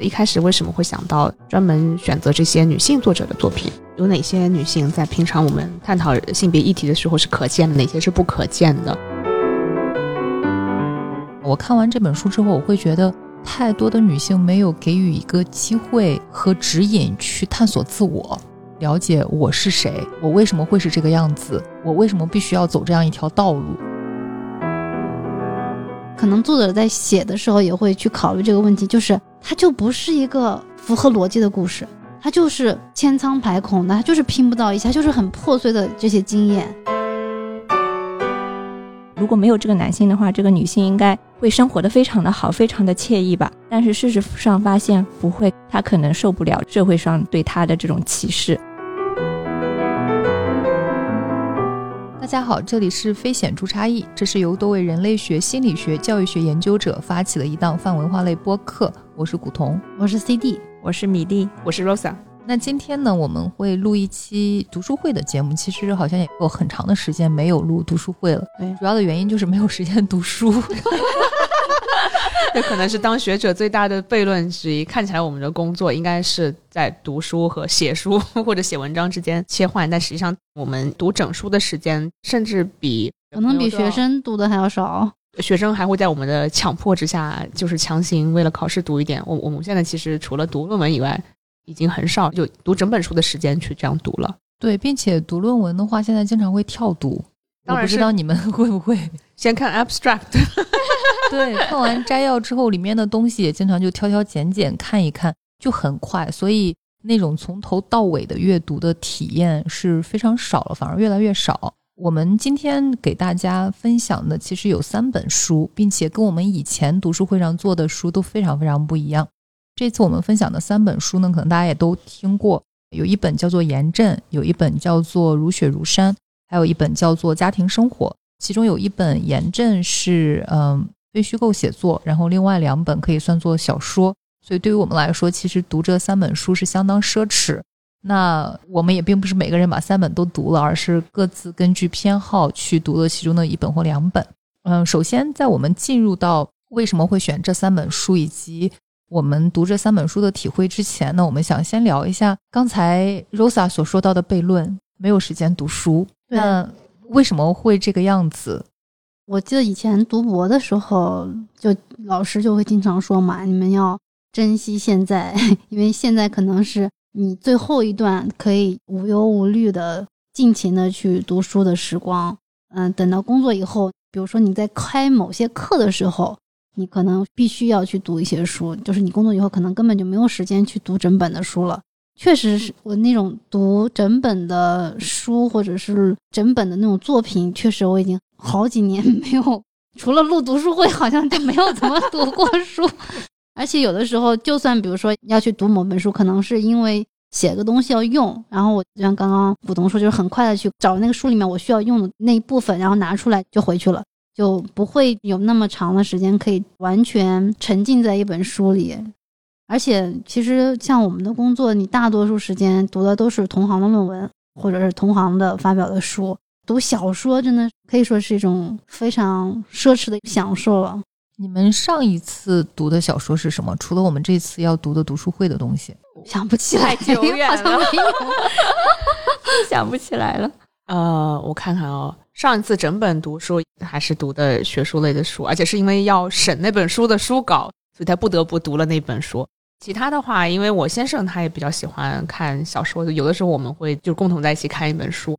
一开始为什么会想到专门选择这些女性作者的作品？有哪些女性在平常我们探讨性别议题的时候是可见的，哪些是不可见的？我看完这本书之后，我会觉得太多的女性没有给予一个机会和指引去探索自我，了解我是谁，我为什么会是这个样子，我为什么必须要走这样一条道路。可能作者在写的时候也会去考虑这个问题，就是它就不是一个符合逻辑的故事，它就是千疮百孔的，它就是拼不到一起，就是很破碎的这些经验。如果没有这个男性的话，这个女性应该会生活的非常的好，非常的惬意吧？但是事实上发现不会，她可能受不了社会上对她的这种歧视。家好，这里是非显著差异，这是由多位人类学、心理学、教育学研究者发起的一档泛文化类播客。我是古潼，我是 CD，我是米粒，我是 Rosa。那今天呢，我们会录一期读书会的节目。其实好像也有很长的时间没有录读书会了，对，主要的原因就是没有时间读书。这可能是当学者最大的悖论之一。看起来我们的工作应该是在读书和写书 或者写文章之间切换，但实际上我们读整书的时间甚至比可能比学生读的还要少。学生还会在我们的强迫之下，就是强行为了考试读一点。我我们现在其实除了读论文以外，已经很少有读整本书的时间去这样读了。对，并且读论文的话，现在经常会跳读。我不知道你们 会不会先看 abstract。对，看完摘要之后，里面的东西也经常就挑挑拣拣看一看，就很快，所以那种从头到尾的阅读的体验是非常少了，反而越来越少。我们今天给大家分享的其实有三本书，并且跟我们以前读书会上做的书都非常非常不一样。这次我们分享的三本书呢，可能大家也都听过，有一本叫做《严正》，有一本叫做《如雪如山》，还有一本叫做《家庭生活》。其中有一本《严正》是嗯。非虚构写作，然后另外两本可以算作小说，所以对于我们来说，其实读这三本书是相当奢侈。那我们也并不是每个人把三本都读了，而是各自根据偏好去读了其中的一本或两本。嗯，首先在我们进入到为什么会选这三本书以及我们读这三本书的体会之前呢，我们想先聊一下刚才 Rosa 所说到的悖论：没有时间读书。那为什么会这个样子？我记得以前读博的时候，就老师就会经常说嘛，你们要珍惜现在，因为现在可能是你最后一段可以无忧无虑的、尽情的去读书的时光。嗯，等到工作以后，比如说你在开某些课的时候，你可能必须要去读一些书，就是你工作以后可能根本就没有时间去读整本的书了。确实是我那种读整本的书，或者是整本的那种作品，确实我已经。好几年 没有，除了录读书会，好像就没有怎么读过书。而且有的时候，就算比如说要去读某本书，可能是因为写个东西要用，然后我就像刚刚古董说，就是很快的去找那个书里面我需要用的那一部分，然后拿出来就回去了，就不会有那么长的时间可以完全沉浸在一本书里。而且其实像我们的工作，你大多数时间读的都是同行的论文，或者是同行的发表的书。读小说真的可以说是一种非常奢侈的享受了。你们上一次读的小说是什么？除了我们这次要读的读书会的东西，想不起来，太久远了 想不起来了。呃，我看看哦，上一次整本读书还是读的学术类的书，而且是因为要审那本书的书稿，所以他不得不读了那本书。其他的话，因为我先生他也比较喜欢看小说，有的时候我们会就共同在一起看一本书。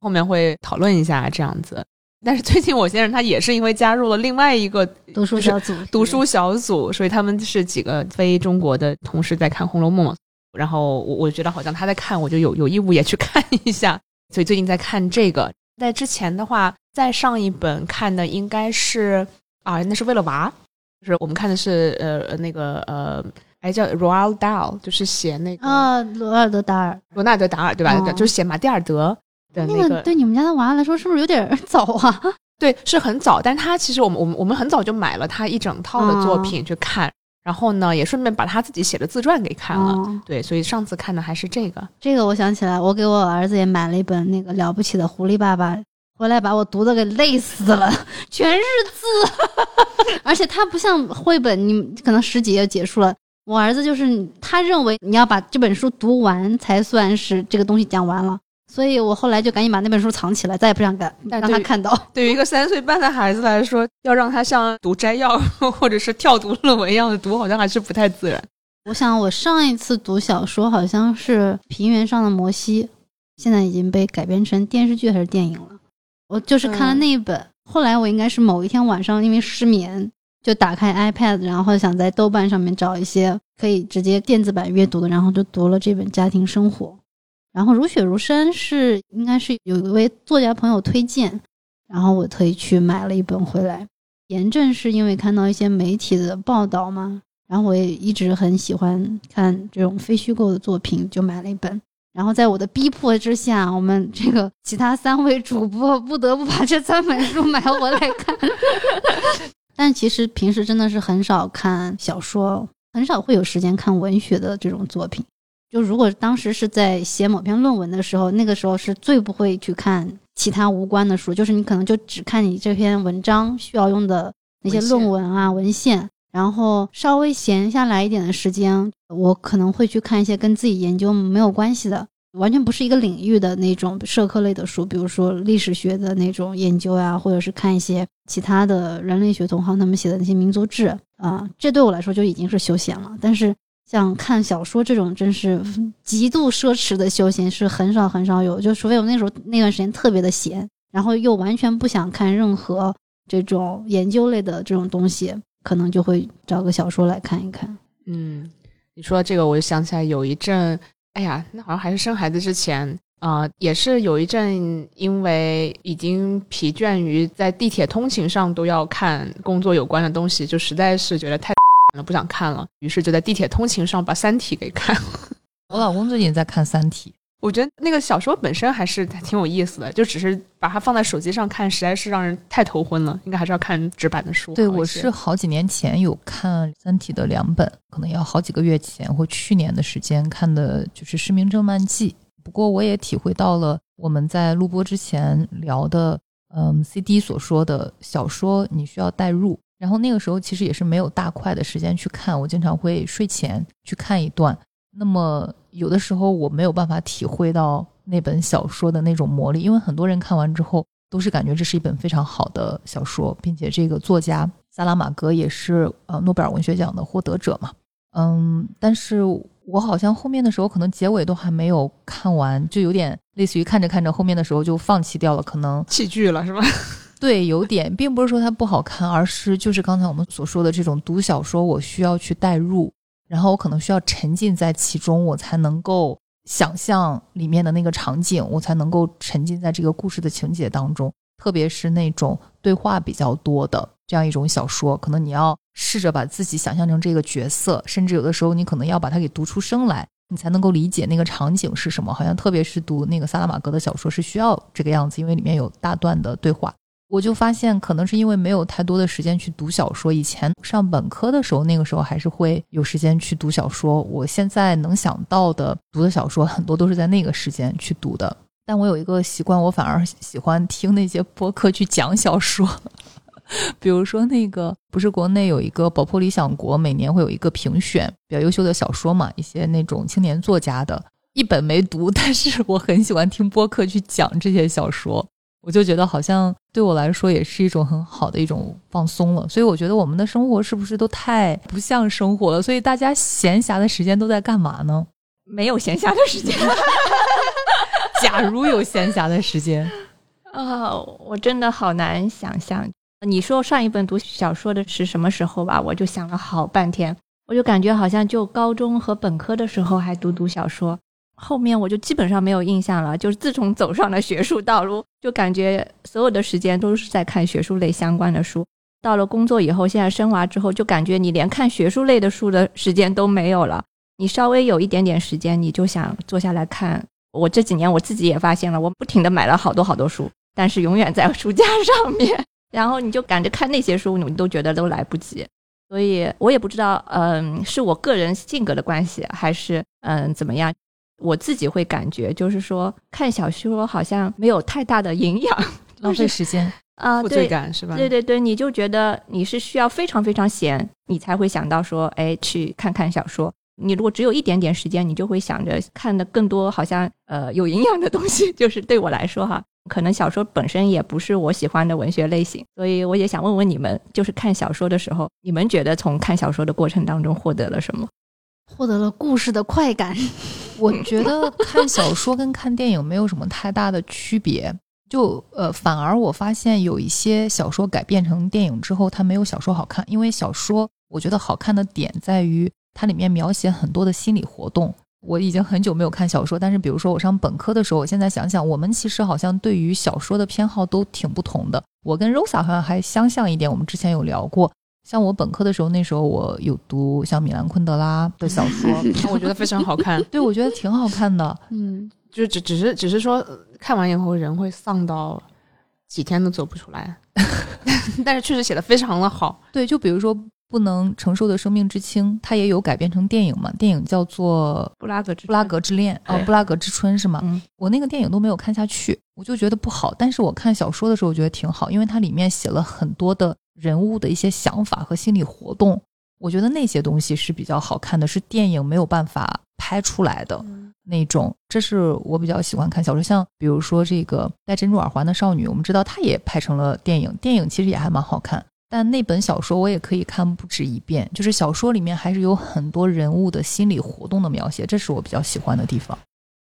后面会讨论一下这样子，但是最近我先生他也是因为加入了另外一个读书小组，读书小组，所以他们是几个非中国的同事在看《红楼梦》，然后我我觉得好像他在看，我就有有义务也去 看一下，所以最近在看这个。在之前的话，在上一本看的应该是啊，那是为了娃，就是我们看的是呃那个呃，哎叫 Roald Dahl，就是写那个啊罗尔德达尔，罗纳德达尔对吧？就是写马蒂尔德。那个对你们家的娃来说是不是有点早啊？对，是很早，但他其实我们我们我们很早就买了他一整套的作品去看，然后呢也顺便把他自己写的自传给看了。对，所以上次看的还是这个。这个我想起来，我给我儿子也买了一本那个了不起的狐狸爸爸，回来把我读的给累死了，全是字，而且它不像绘本，你可能十几页结束了，我儿子就是他认为你要把这本书读完才算是这个东西讲完了，所以我后来就赶紧把那本书藏起来，再也不想看但对于让他看到。对于一个三岁半的孩子来说，要让他像读摘要 或者是跳读论文一样的读，好像还是不太自然。我想我上一次读小说好像是《平原上的摩西》，现在已经被改编成电视剧还是电影了。我就是看了那一本，后来我应该是某一天晚上因为失眠，就打开 iPad，然后想在豆瓣上面找一些可以直接电子版阅读的，然后就读了这本《家庭生活》。然后《如雪如山》是应该是有一位作家朋友推荐，然后我特意去买了一本回来。炎症是因为看到一些媒体的报道嘛，然后我也一直很喜欢看这种非虚构的作品，就买了一本。然后在我的逼迫之下，我们这个其他三位主播不得不把这三本书买回来看。但其实平时真的是很少看小说，很少会有时间看文学的这种作品。就如果当时是在写某篇论文的时候，那个时候是最不会去看其他无关的书，就是你可能就只看你这篇文章需要用的那些论文啊文献，然后稍微闲下来一点的时间，我可能会去看一些跟自己研究没有关系的，完全不是一个领域的那种社科类的书，比如说历史学的那种研究呀、或者是看一些其他的人类学同行他们写的那些民族志啊，这对我来说就已经是休闲了。但是像看小说这种真是极度奢侈的休闲是很少很少有，就除非我那时候那段时间特别的闲，然后又完全不想看任何这种研究类的这种东西，可能就会找个小说来看一看。嗯，你说这个，我就想起来有一阵，哎呀，那好像还是生孩子之前啊、也是有一阵，因为已经疲倦于在地铁通勤上都要看工作有关的东西，就实在是觉得太 了，不想看了，于是就在地铁通勤上把《三体》给看了。我老公最近在看《三体我觉得那个小说本身还是挺有意思的，就只是把它放在手机上看，实在是让人太头昏了。应该还是要看纸版的书。对，我是好几年前有看《三体》的两本，可能要好几个月前或去年的时间看的，就是《失明症漫记》。不过我也体会到了我们在录播之前聊的，嗯，CD 所说的小说你需要代入，然后那个时候其实也是没有大块的时间去看，我经常会睡前去看一段。那么有的时候我没有办法体会到那本小说的那种魔力，因为很多人看完之后都是感觉这是一本非常好的小说，并且这个作家萨拉玛戈也是呃诺贝尔文学奖的获得者嘛。嗯，但是我好像后面的时候可能结尾都还没有看完，就有点类似于看着看着后面的时候就放弃掉了，可能弃剧了是吧？对，有点，并不是说它不好看，而是就是刚才我们所说的这种读小说，我需要去代入，然后我可能需要沉浸在其中，我才能够想象里面的那个场景，我才能够沉浸在这个故事的情节当中。特别是那种对话比较多的这样一种小说，可能你要试着把自己想象成这个角色，甚至有的时候你可能要把它给读出声来，你才能够理解那个场景是什么。好像特别是读那个萨拉玛戈的小说是需要这个样子，因为里面有大段的对话。我就发现，可能是因为没有太多的时间去读小说。以前上本科的时候，那个时候还是会有时间去读小说。我现在能想到的读的小说，很多都是在那个时间去读的。但我有一个习惯，我反而喜欢听那些播客去讲小说。比如说，那个不是国内有一个宝珀理想国，每年会有一个评选比较优秀的小说嘛，一些那种青年作家的，一本没读，但是我很喜欢听播客去讲这些小说。我就觉得好像对我来说也是一种很好的一种放松了，所以我觉得我们的生活是不是都太不像生活了？所以大家闲暇的时间都在干嘛呢？没有闲暇的时间 假如有闲暇的时间，啊、我真的好难想象。你说上一本读小说的是什么时候吧？我就想了好半天，我就感觉好像就高中和本科的时候还读读小说，后面我就基本上没有印象了。就是自从走上了学术道路，就感觉所有的时间都是在看学术类相关的书。到了工作以后，现在生娃之后，就感觉你连看学术类的书的时间都没有了。你稍微有一点点时间，你就想坐下来看。我这几年我自己也发现了，我不停的买了好多好多书，但是永远在书架上面，然后你就赶着看那些书，你都觉得都来不及。所以我也不知道，嗯，是我个人性格的关系，还是嗯怎么样？我自己会感觉，就是说看小说好像没有太大的营养，浪费时间。啊，负罪对。感是吧？对对对，你就觉得你是需要非常非常闲，你才会想到说，哎，去看看小说。你如果只有一点点时间，你就会想着看的更多，好像呃有营养的东西。就是对我来说哈，可能小说本身也不是我喜欢的文学类型，所以我也想问问你们，就是看小说的时候，你们觉得从看小说的过程当中获得了什么？获得了故事的快感。我觉得看小说跟看电影没有什么太大的区别。就呃，反而我发现有一些小说改编成电影之后，它没有小说好看。因为小说，我觉得好看的点在于它里面描写很多的心理活动。我已经很久没有看小说，但是比如说我上本科的时候，我现在想想，我们其实好像对于小说的偏好都挺不同的。我跟 Rosa 好像还相像一点，我们之前有聊过。像我本科的时候，那时候我有读像米兰昆德拉的小说 我觉得非常好看。对我觉得挺好看的。嗯，就只只是只是说呃看完以后人会丧到几天都走不出来，但是确实写的非常的好。对，就比如说《不能承受的生命之轻》，它也有改编成电影嘛，电影叫做布拉格之《布拉格之恋》哦，《布拉格之春》是吗？嗯我那个电影都没有看下去，我就觉得不好。但是我看小说的时候，我觉得挺好，因为它里面写了很多的人物的一些想法和心理活动，我觉得那些东西是比较好看的，是电影没有办法拍出来的。那种，这是我比较喜欢看小说。像比如说这个戴珍珠耳环的少女，我们知道它也拍成了电影，电影其实也还蛮好看。但那本小说我也可以看不止一遍，就是小说里面还是有很多人物的心理活动的描写，这是我比较喜欢的地方。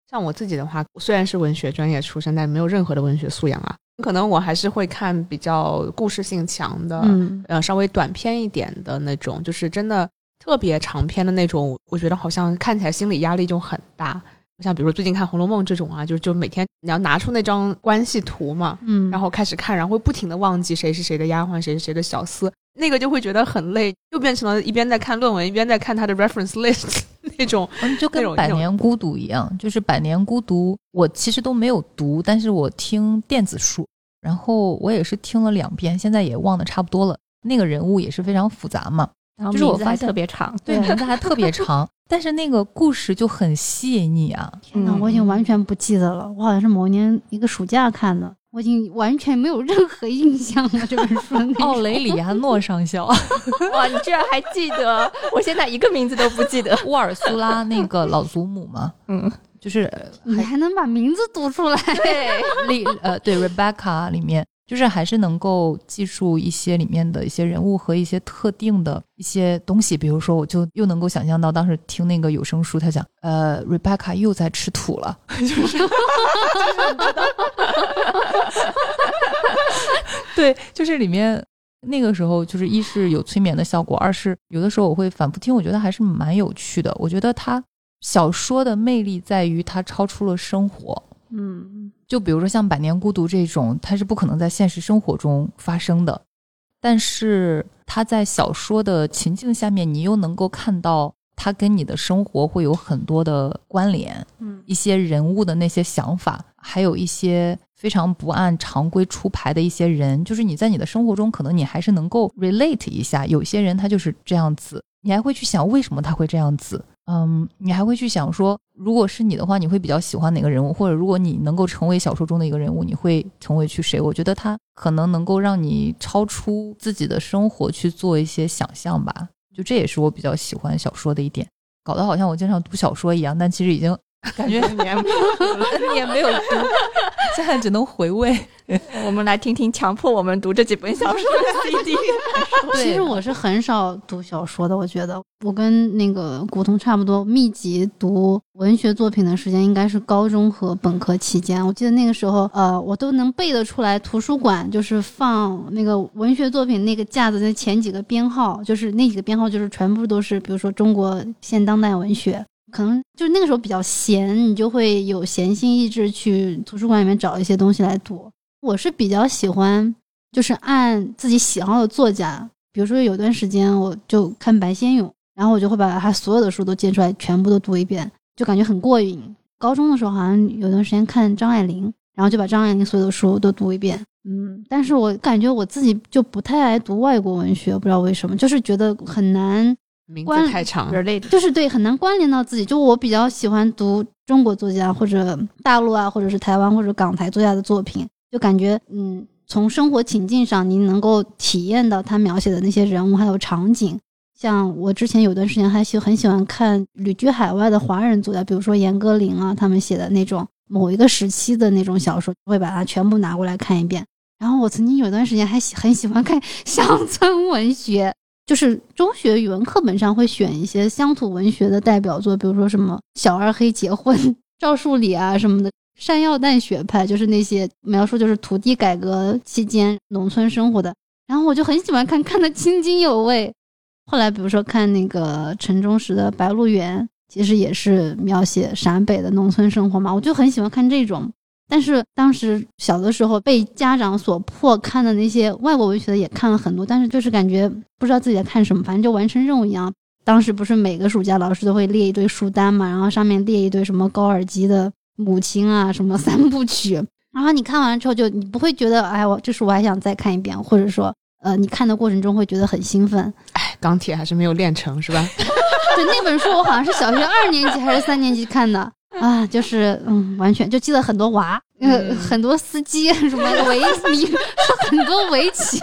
像我自己的话，虽然是文学专业出身，但没有任何的文学素养啊。可能我还是会看比较故事性强的，嗯呃，稍微短篇一点的那种，就是真的特别长篇的那种。我觉得好像看起来心理压力就很大。像比如说最近看《红楼梦》这种啊，就就每天你要拿出那张关系图嘛，嗯，然后开始看，然后会不停的忘记谁是谁的丫鬟，谁是谁的小厮，那个就会觉得很累，又变成了一边在看论文，一边在看他的 reference list 那种。嗯，就跟《百年孤独》一样，就是《百年孤独》，我其实都没有读，但是我听电子书，然后我也是听了两遍，现在也忘得差不多了。那个人物也是非常复杂嘛，然后就是我发现特别长，对，名字还特别长，但是那个故事就很吸引你啊。天哪，嗯我已经完全不记得了。我好像是某年一个暑假看的，我已经完全没有任何印象了。这本书奥雷里亚诺上校，哇，你居然还记得？我现在一个名字都不记得。沃尔苏拉那个老祖母吗，嗯，就是你还能把名字读出来？对，里呃对 Rebecca 里面，就是还是能够记住一些里面的一些人物和一些特定的一些东西，比如说我就又能够想象到当时听那个有声书，他讲呃 Rebecca 又在吃土了，就是 对，就是里面。那个时候，就是一是有催眠的效果，二是有的时候我会反复听，我觉得还是蛮有趣的。我觉得它小说的魅力在于它超出了生活，嗯，就比如说像《百年孤独》这种，它是不可能在现实生活中发生的，但是它在小说的情境下面，你又能够看到它跟你的生活会有很多的关联，嗯一些人物的那些想法，还有一些非常不按常规出牌的一些人，就是你在你的生活中，可能你还是能够 relate 一下，有些人他就是这样子，你还会去想为什么他会这样子。嗯，你还会去想说，如果是你的话，你会比较喜欢哪个人物，或者如果你能够成为小说中的一个人物，你会成为去谁？我觉得他可能能够让你超出自己的生活去做一些想象吧。就这也是我比较喜欢小说的一点，搞得好像我经常读小说一样，但其实已经 感觉很年也没有读，现在只能回味。我们来听听强迫我们读这几本小说的 CD。其实我是很少读小说的，我觉得我跟那个古潼差不多，密集读文学作品的时间应该是高中和本科期间。我记得那个时候，呃，我都能背得出来，图书馆就是放那个文学作品那个架子的前几个编号，就是那几个编号就是全部都是，比如说中国现当代文学。可能就是那个时候比较闲，你就会有闲心逸致去图书馆里面找一些东西来读。我是比较喜欢，就是按自己喜好的作家，比如说有段时间我就看白先勇，然后我就会把他所有的书都借出来，全部都读一遍，就感觉很过瘾。高中的时候好像有段时间看张爱玲，然后就把张爱玲所有的书都读一遍。嗯，但是我感觉我自己就不太爱读外国文学，不知道为什么，就是觉得很难，名关字太长，人类的就是对很难关联到自己。就我比较喜欢读中国作家或者大陆啊，或者是台湾或者港台作家的作品，就感觉嗯，从生活情境上，您能够体验到他描写的那些人物还有场景。像我之前有段时间还喜很喜欢看旅居海外的华人作家，比如说严歌苓啊，他们写的那种某一个时期的那种小说，会把它全部拿过来看一遍。然后我曾经有段时间还喜很喜欢看乡村文学，就是中学语文课本上会选一些乡土文学的代表作，比如说什么《小二黑结婚》、赵树理啊什么的。山药蛋学派就是那些描述就是土地改革期间农村生活的，然后我就很喜欢看，看得津津有味。后来比如说看那个陈忠实的《白鹿原》，其实也是描写陕北的农村生活嘛，我就很喜欢看这种。但是当时小的时候被家长所迫看的那些外国文学的也看了很多，但是就是感觉不知道自己在看什么，反正就完成任务一样。当时不是每个暑假老师都会列一堆书单嘛，然后上面列一堆什么高尔基的。母亲啊，什么三部曲，然后你看完之后就你不会觉得，哎，我这书我还想再看一遍，或者说，呃，你看的过程中会觉得很兴奋。哎，钢铁还是没有练成是吧？对，那本书我好像是小学二年级还是三年级看的 啊，就是嗯，完全就记得很多娃，呃，很多司机，什么围 棋，很多围棋，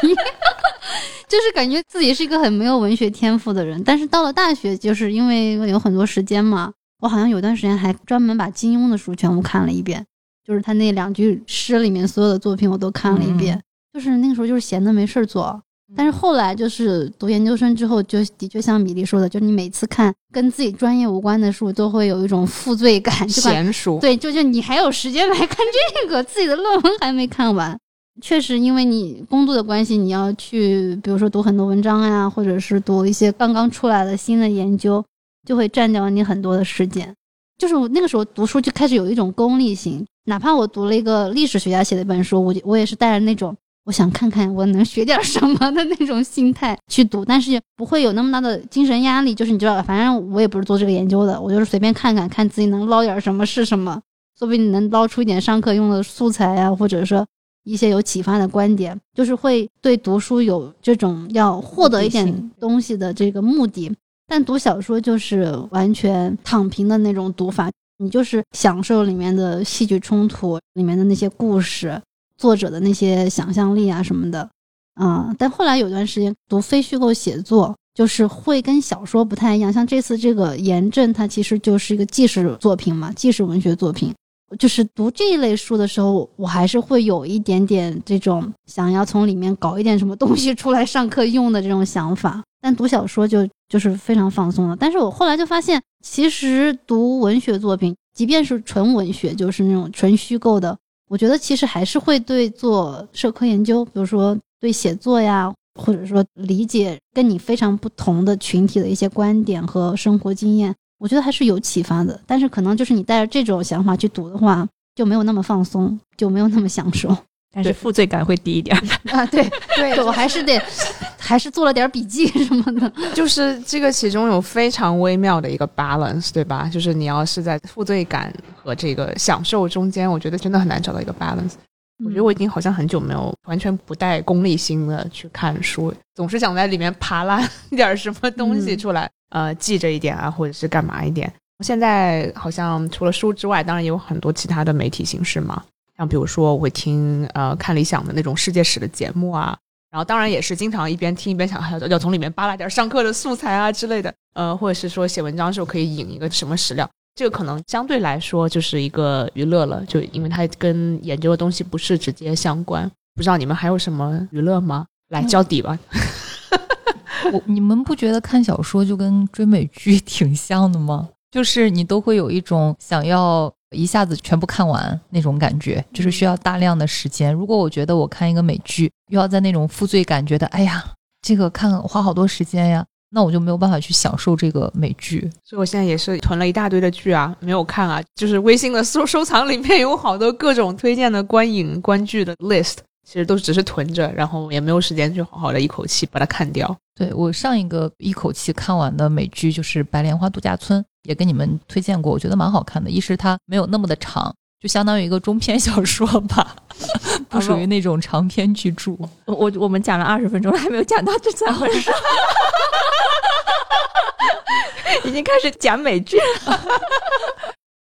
就是感觉自己是一个很没有文学天赋的人。但是到了大学，就是因为有很多时间嘛。我好像有段时间还专门把金庸的书全部看了一遍，就是他那两句诗里面所有的作品我都看了一遍。就是那个时候就是闲的没事儿做，但是后来就是读研究生之后，就的确像米粒说的，就你每次看跟自己专业无关的书，都会有一种负罪感。闲书对，就就你还有时间来看这个，自己的论文还没看完。确实，因为你工作的关系，你要去，比如说读很多文章呀，或者是读一些刚刚出来的新的研究。就会占掉你很多的时间，就是我那个时候读书就开始有一种功利性，哪怕我读了一个历史学家写的一本书，我我也是带着那种我想看看我能学点什么的那种心态去读，但是不会有那么大的精神压力。就是你知道，反正我也不是做这个研究的，我就是随便看看，看自己能捞点什么是什么，说不定你能捞出一点上课用的素材呀，或者说一些有启发的观点，就是会对读书有这种要获得一点东西的这个目的。但读小说就是完全躺平的那种读法，你就是享受里面的戏剧冲突，里面的那些故事，作者的那些想象力啊什么的，啊。但后来有段时间读非虚构写作，就是会跟小说不太一样。像这次这个《严正》，它其实就是一个纪实作品嘛，纪实文学作品。就是读这一类书的时候，我还是会有一点点这种想要从里面搞一点什么东西出来上课用的这种想法。但读小说就就是非常放松了。但是我后来就发现，其实读文学作品，即便是纯文学，就是那种纯虚构的，我觉得其实还是会对做社科研究，比如说对写作呀，或者说理解跟你非常不同的群体的一些观点和生活经验，我觉得还是有启发的。但是可能就是你带着这种想法去读的话，就没有那么放松，就没有那么享受。但是负罪感会低一点 啊！对对，我还是得，还是做了点笔记 什么的。就是这个其中有非常微妙的一个 balance，对吧？就是你要是在负罪感和这个享受中间，我觉得真的很难找到一个 balance。我觉得我已经好像很久没有完全不带功利心的去看书，总是想在里面扒拉点什么东西出来，呃，记着一点啊，或者是干嘛一点。现在好像除了书之外，当然也有很多其他的媒体形式嘛。像比如说，我会听呃看理想的那种世界史的节目啊，然后当然也是经常一边听一边想，要要从里面扒拉点上课的素材啊之类的，呃，或者是说写文章的时候可以引一个什么史料，这个可能相对来说就是一个娱乐了，就因为它跟研究的东西不是直接相关。不知道你们还有什么娱乐吗？来交底吧。我你们不觉得看小说就跟追美剧挺像的吗？就是你都会有一种想要。一下子全部看完那种感觉，就是需要大量的时间。如果我觉得我看一个美剧，又要在那种负罪感觉得，哎呀，这个看花好多时间呀，那我就没有办法去享受这个美剧。所以我现在也是囤了一大堆的剧啊，没有看啊。就是微信的收收藏里面有好多各种推荐的观影观剧的 list，其实都只是囤着，然后也没有时间去好好的一口气把它看掉。对我上一个一口气看完的美剧就是《白莲花度假村》。也跟你们推荐过，我觉得蛮好看的。一是它没有那么的长，就相当于一个中篇小说吧，不属于那种长篇巨著。我我们讲了二十分钟了，还没有讲到这三本书，已经开始讲美剧了。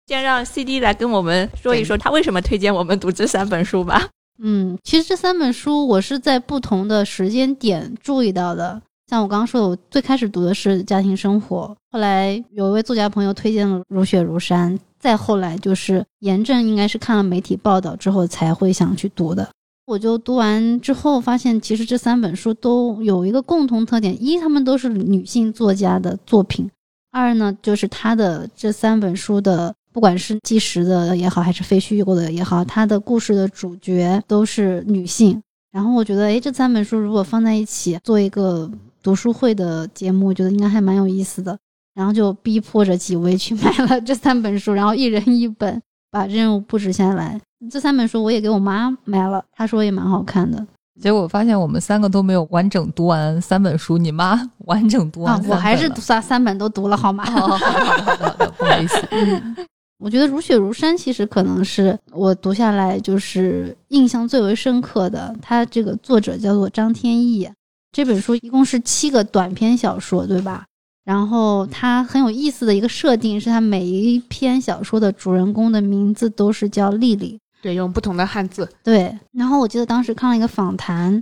先让 CD 来跟我们说一说他为什么推荐我们读这三本书吧。嗯，其实这三本书我是在不同的时间点注意到的。像我刚刚说的，我最开始读的是家庭生活，后来有一位作家朋友推荐了《如雪如山》，再后来就是严正，应该是看了媒体报道之后才会想去读的。我就读完之后发现，其实这三本书都有一个共同特点：一，他们都是女性作家的作品；二呢，就是他的这三本书的，不管是纪实的也好，还是非虚构的也好，它的故事的主角都是女性。然后我觉得，哎，这三本书如果放在一起做一个读书会的节目，我觉得应该还蛮有意思的。然后就逼迫着几位去 买了这三本书，然后一人一本，把任务布置下来。这三本书我也给我妈买了，她说也蛮好看的。结果发现我们三个都没有完整读完三本书，你妈完整读完啊我还是三三本都读了，好吗？哦，好的好好好的，不好意思。嗯，我觉得《如雪如山》其实可能是我读下来就是印象最为深刻的。它这个作者叫做张天翼，这本书一共是七个短篇小说，对吧？然后它很有意思的一个设定是，它每一篇小说的主人公的名字都是叫丽丽。对，用不同的汉字，对，然后我记得当时看了一个访谈，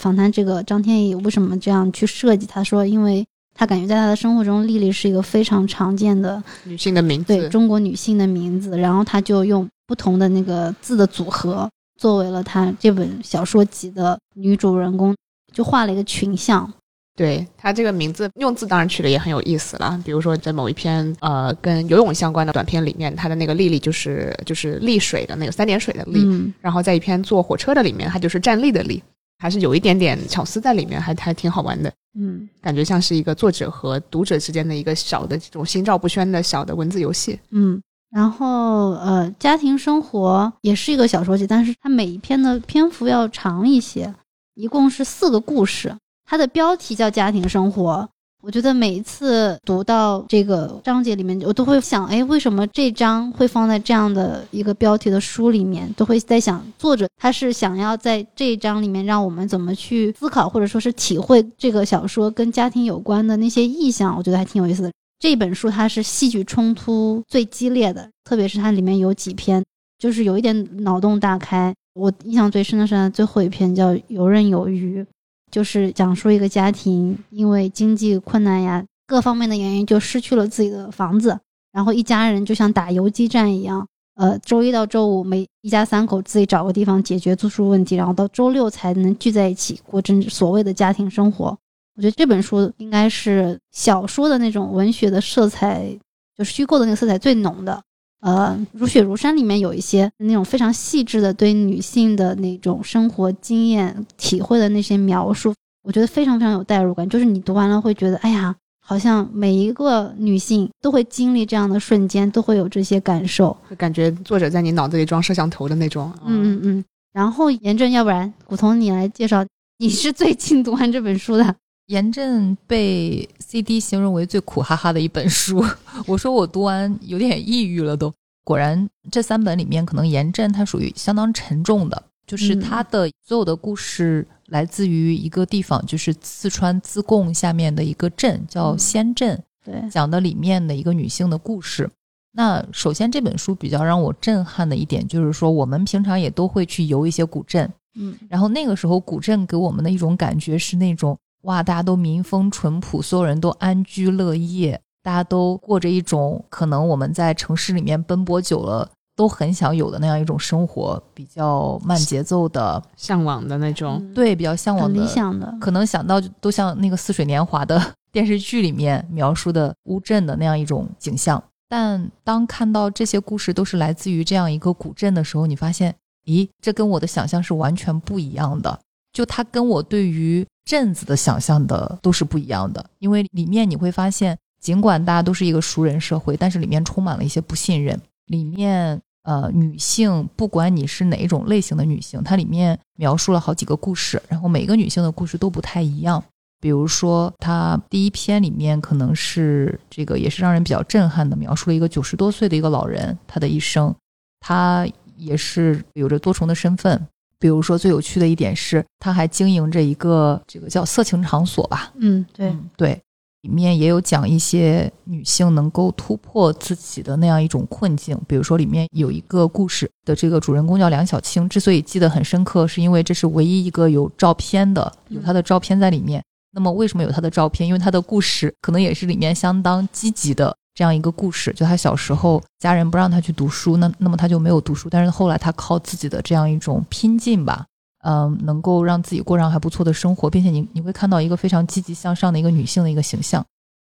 访谈这个张天翼为什么这样去设计，他说，因为他感觉在他的生活中，丽丽是一个非常常见的女性的名字，对中国女性的名字，然后他就用不同的那个字的组合，作为了他这本小说集的女主人公，就画了一个群像。对他这个名字用字当然取的也很有意思了。比如说在某一篇呃跟游泳相关的短片里面，他的那个丽丽就是就是丽水的那个三点水的丽，嗯，然后在一篇坐火车的里面，它就是站立的立，还是有一点点巧思在里面，还还挺好玩的。嗯感觉像是一个作者和读者之间的一个小的这种心照不宣的小的文字游戏。嗯，然后呃，家庭生活也是一个小说集，但是它每一篇的篇幅要长一些，一共是四个故事。它的标题叫家庭生活。我觉得每一次读到这个章节里面，我都会想，哎，为什么这章会放在这样的一个标题的书里面？都会在想，作者他是想要在这一章里面让我们怎么去思考，或者说是体会这个小说跟家庭有关的那些意象。我觉得还挺有意思的。这本书它是戏剧冲突最激烈的，特别是它里面有几篇就是有一点脑洞大开。我印象最深的是它最后一篇叫《游刃有余》，就是讲述一个家庭因为经济困难呀各方面的原因就失去了自己的房子，然后一家人就像打游击战一样，呃，周一到周五每一家三口自己找个地方解决住宿问题，然后到周六才能聚在一起过真所谓的家庭生活。我觉得这本书应该是小说的那种文学的色彩，就是虚构的那个色彩最浓的。呃，《如雪如山》里面有一些那种非常细致的对女性的那种生活经验体会的那些描述，我觉得非常非常有代入感。就是你读完了会觉得，哎呀，好像每一个女性都会经历这样的瞬间，都会有这些感受。就感觉作者在你脑子里装摄像头的那种。嗯嗯嗯。然后严正，要不然古潼你来介绍，你是最近读完这本书的。严震被 CD 形容为最苦哈哈的一本书，我说我读完有点抑郁了都。果然，这三本里面，可能严震它属于相当沉重的，就是他的所有的故事来自于一个地方，就是四川自贡下面的一个镇，叫仙镇，对，讲的里面的一个女性的故事。那首先这本书比较让我震撼的一点，就是说我们平常也都会去游一些古镇，嗯然后那个时候古镇给我们的一种感觉是那种哇，大家都民风淳朴，所有人都安居乐业，大家都过着一种可能我们在城市里面奔波久了都很想有的那样一种生活，比较慢节奏的，向往的那种。嗯对，比较向往的，理想的。可能想到都像那个《似水年华》的 电视剧里面描述的乌镇的那样一种景象。但当看到这些故事都是来自于这样一个古镇的时候，你发现，咦，这跟我的想象是完全不一样的。就它跟我对于镇子的想象的都是不一样的，因为里面你会发现，尽管大家都是一个熟人社会，但是里面充满了一些不信任。里面呃，女性不管你是哪一种类型的女性，它里面描述了好几个故事，然后每个女性的故事都不太一样。比如说，它第一篇里面可能是这个也是让人比较震撼的，描述了一个九十多岁的一个老人他的一生，他也是有着多重的身份。比如说，最有趣的一点是，他还经营着一个这个叫色情场所吧，嗯，对，嗯对，里面也有讲一些女性能够突破自己的那样一种困境，比如说里面有一个故事的这个主人公叫梁小青，之所以记得很深刻，是因为这是唯一一个有照片的，有她的照片在里面。那么为什么有她的照片？因为她的故事可能也是里面相当积极的这样一个故事。就他小时候家人不让他去读书，那那么他就没有读书，但是后来他靠自己的这样一种拼劲吧。嗯，能够让自己过上还不错的生活，并且你你会看到一个非常积极向上的一个女性的一个形象。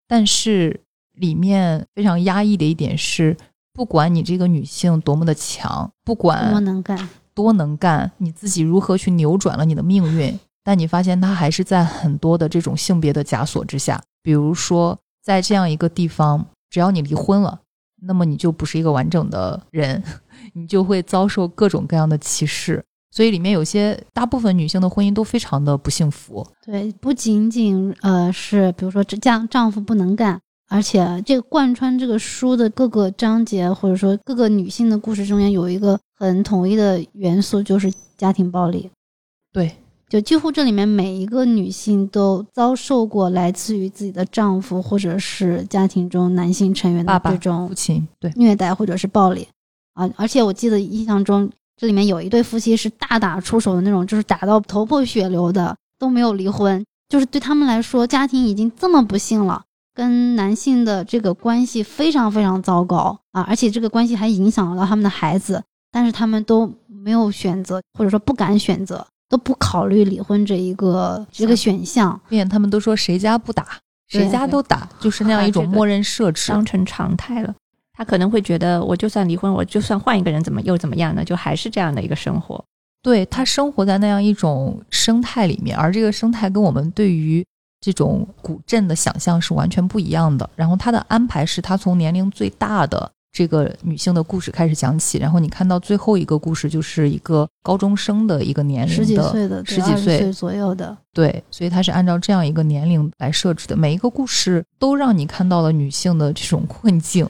但是里面非常压抑的一点是，不管你这个女性多么的强，不管多能干，多能干，你自己如何去扭转了你的命运，但你发现她还是在很多的这种性别的枷锁之下。比如说，在这样一个地方，只要你离婚了，那么你就不是一个完整的人，你就会遭受各种各样的歧视。所以里面有些大部分女性的婚姻都非常的不幸福。对，不仅仅呃是比如说这丈丈夫不能干，而且这个贯穿这个书的各个章节或者说各个女性的故事中间有一个很统一的元素，就是家庭暴力。对，就几乎这里面每一个女性都遭受过来自于自己的丈夫或者是家庭中男性成员的这种父亲，对，虐待或者是暴力啊！而且我记得印象中，这里面有一对夫妻是大打出手的那种，就是打到头破血流的，都没有离婚。就是对他们来说，家庭已经这么不幸了，跟男性的这个关系非常非常糟糕啊！而且这个关系还影响了他们的孩子，但是他们都没有选择，或者说不敢选择，都不考虑离婚这一个这个选项。并且他们都说谁家不打，谁家都打，就是那样一种默认设置。当成常态了。他可能会觉得，我就算离婚，我就算换一个人，怎么又怎么样呢？就还是这样的一个生活。对他生活在那样一种生态里面，而这个生态跟我们对于这种古镇的想象是完全不一样的。然后他的安排是他从年龄最大的这个女性的故事开始讲起，然后你看到最后一个故事就是一个高中生的一个年龄十几岁的，十几岁左右的，对，所以它是按照这样一个年龄来设置的。每一个故事都让你看到了女性的这种困境。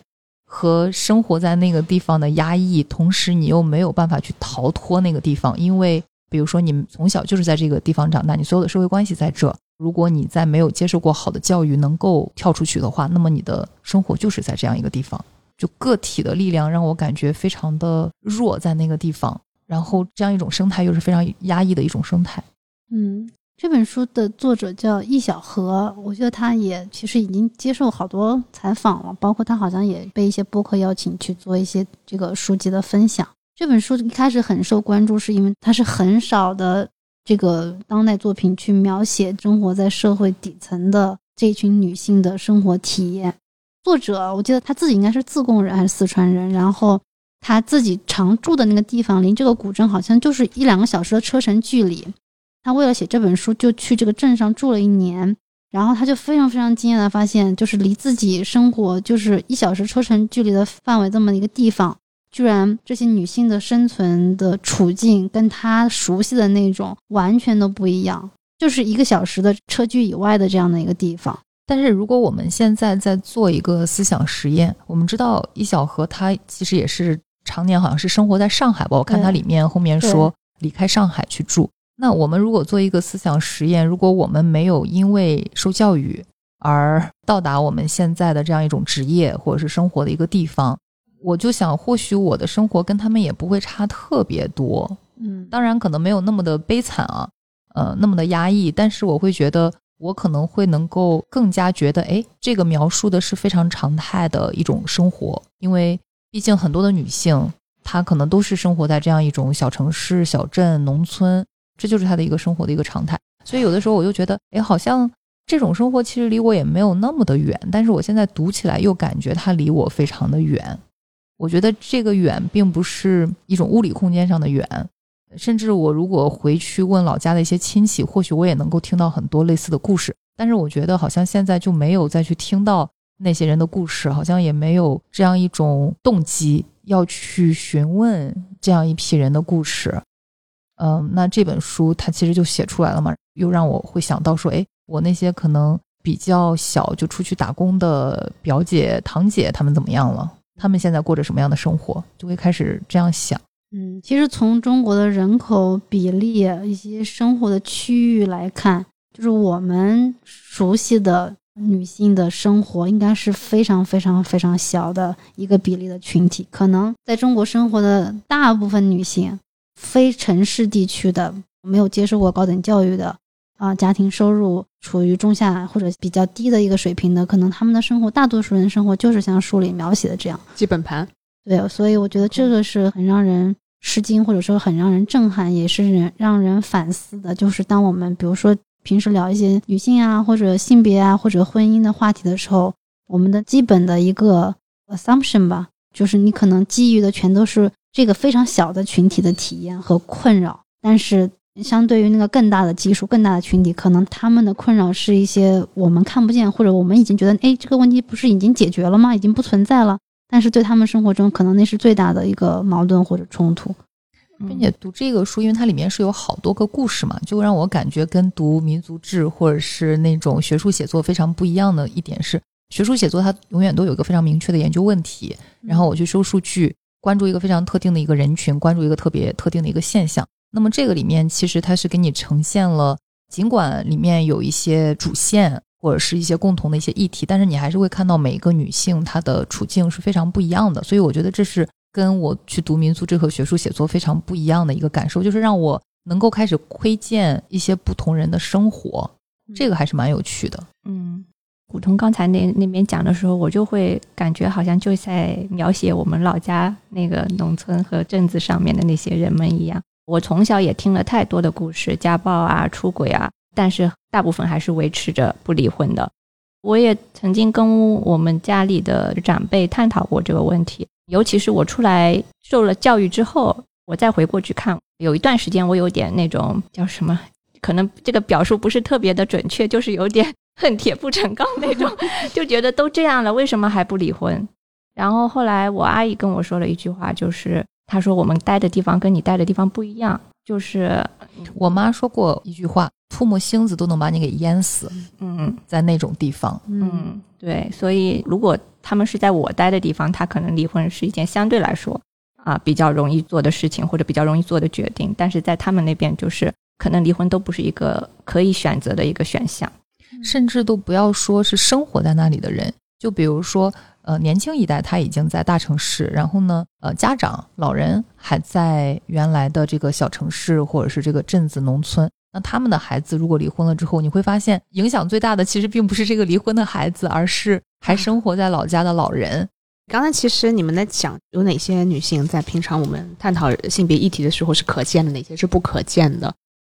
和生活在那个地方的压抑，同时你又没有办法去逃脱那个地方，因为比如说你们从小就是在这个地方长大，你所有的社会关系在这。如果你在没有接受过好的教育，能够跳出去的话，那么你的生活就是在这样一个地方。就个体的力量让我感觉非常的弱，在那个地方，然后这样一种生态又是非常压抑的一种生态。嗯。这本书的作者叫易小荷，我觉得他也其实已经接受好多采访了，包括他好像也被一些播客邀请去做一些这个书籍的分享。这本书一开始很受关注，是因为它是很少的这个当代作品去描写生活在社会底层的这群女性的生活体验。作者我记得他自己应该是自贡人还是四川人，然后他自己常住的那个地方离这个古镇好像就是一两个小时的车程距离。他为了写这本书，就去这个镇上住了一年，然后他就非常非常惊讶的发现，就是离自己生活就是一小时车程距离的范围这么一个地方，居然这些女性的生存的处境跟他熟悉的那种完全都不一样，就是一个小时的车距以外的这样的一个地方。但是如果我们现在在做一个思想实验，我们知道易小荷他其实也是常年好像是生活在上海吧，我看他里面后面说离开上海去住。那我们如果做一个思想实验，如果我们没有因为受教育而到达我们现在的这样一种职业或者是生活的一个地方，我就想，或许我的生活跟他们也不会差特别多。嗯，当然可能没有那么的悲惨啊，呃，那么的压抑，但是我会觉得，我可能会能够更加觉得，哎，这个描述的是非常常态的一种生活，因为毕竟很多的女性，她可能都是生活在这样一种小城市、小镇、农村。这就是她的一个生活的一个常态，所以有的时候我就觉得，哎，好像这种生活其实离我也没有那么的远，但是我现在读起来又感觉它离我非常的远。我觉得这个远并不是一种物理空间上的远，甚至我如果回去问老家的一些亲戚，或许我也能够听到很多类似的故事。但是我觉得好像现在就没有再去听到那些人的故事，好像也没有这样一种动机要去询问这样一批人的故事。嗯，那这本书它其实就写出来了嘛，又让我会想到说，哎，我那些可能比较小就出去打工的表姐、堂姐，他们怎么样了？他们现在过着什么样的生活？就会开始这样想。嗯，其实从中国的人口比例、一些生活的区域来看，就是我们熟悉的女性的生活应该是非常非常非常小的一个比例的群体。可能在中国生活的大部分女性，非城市地区的没有接受过高等教育的啊，家庭收入处于中下或者比较低的一个水平的，可能他们的生活，大多数人生活就是像书里描写的这样。基本盘。对，所以我觉得这个是很让人吃惊，或者说很让人震撼，也是人让人反思的。就是当我们比如说平时聊一些女性啊，或者性别啊，或者婚姻的话题的时候，我们的基本的一个 assumption 吧，就是你可能基于的全都是这个非常小的群体的体验和困扰，但是相对于那个更大的基数、更大的群体，可能他们的困扰是一些我们看不见，或者我们已经觉得，哎，这个问题不是已经解决了吗？已经不存在了。但是对他们生活中，可能那是最大的一个矛盾或者冲突。并且读这个书，因为它里面是有好多个故事嘛，就让我感觉跟读民族志或者是那种学术写作非常不一样的一点是，学术写作它永远都有一个非常明确的研究问题，然后我去收数据，关注一个非常特定的一个人群，关注一个特别特定的一个现象。那么这个里面其实它是给你呈现了，尽管里面有一些主线。或者是一些共同的一些议题，但是你还是会看到每一个女性她的处境是非常不一样的，所以我觉得这是跟我去读民族志和学术写作非常不一样的一个感受，就是让我能够开始窥见一些不同人的生活，这个还是蛮有趣的。嗯，古潼刚才那那边讲的时候，我就会感觉好像就在描写我们老家那个农村和镇子上面的那些人们一样。我从小也听了太多的故事，家暴啊，出轨啊。但是大部分还是维持着不离婚的。我也曾经跟我们家里的长辈探讨过这个问题，尤其是我出来受了教育之后，我再回过去看，有一段时间我有点那种叫什么，可能这个表述不是特别的准确，就是有点恨铁不成钢那种，就觉得都这样了，为什么还不离婚？然后后来我阿姨跟我说了一句话，就是她说我们待的地方跟你待的地方不一样，就是我妈说过一句话。唾沫星子都能把你给淹死，嗯，在那种地方，嗯，对，所以如果他们是在我待的地方，他可能离婚是一件相对来说啊比较容易做的事情，或者比较容易做的决定。但是在他们那边，就是可能离婚都不是一个可以选择的一个选项，甚至都不要说是生活在那里的人，就比如说呃年轻一代他已经在大城市，然后呢呃家长老人还在原来的这个小城市或者是这个镇子农村。那他们的孩子如果离婚了之后，你会发现影响最大的其实并不是这个离婚的孩子，而是还生活在老家的老人。刚才其实你们在讲有哪些女性在平常我们探讨性别议题的时候是可见的，哪些是不可见的？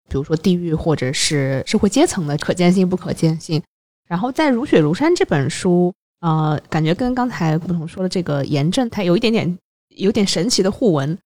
比如说地域或者是社会阶层的可见性、不可见性。然后在《如雪如山》这本书，呃，感觉跟刚才不同说的这个炎症，它有一点点有点神奇的互文，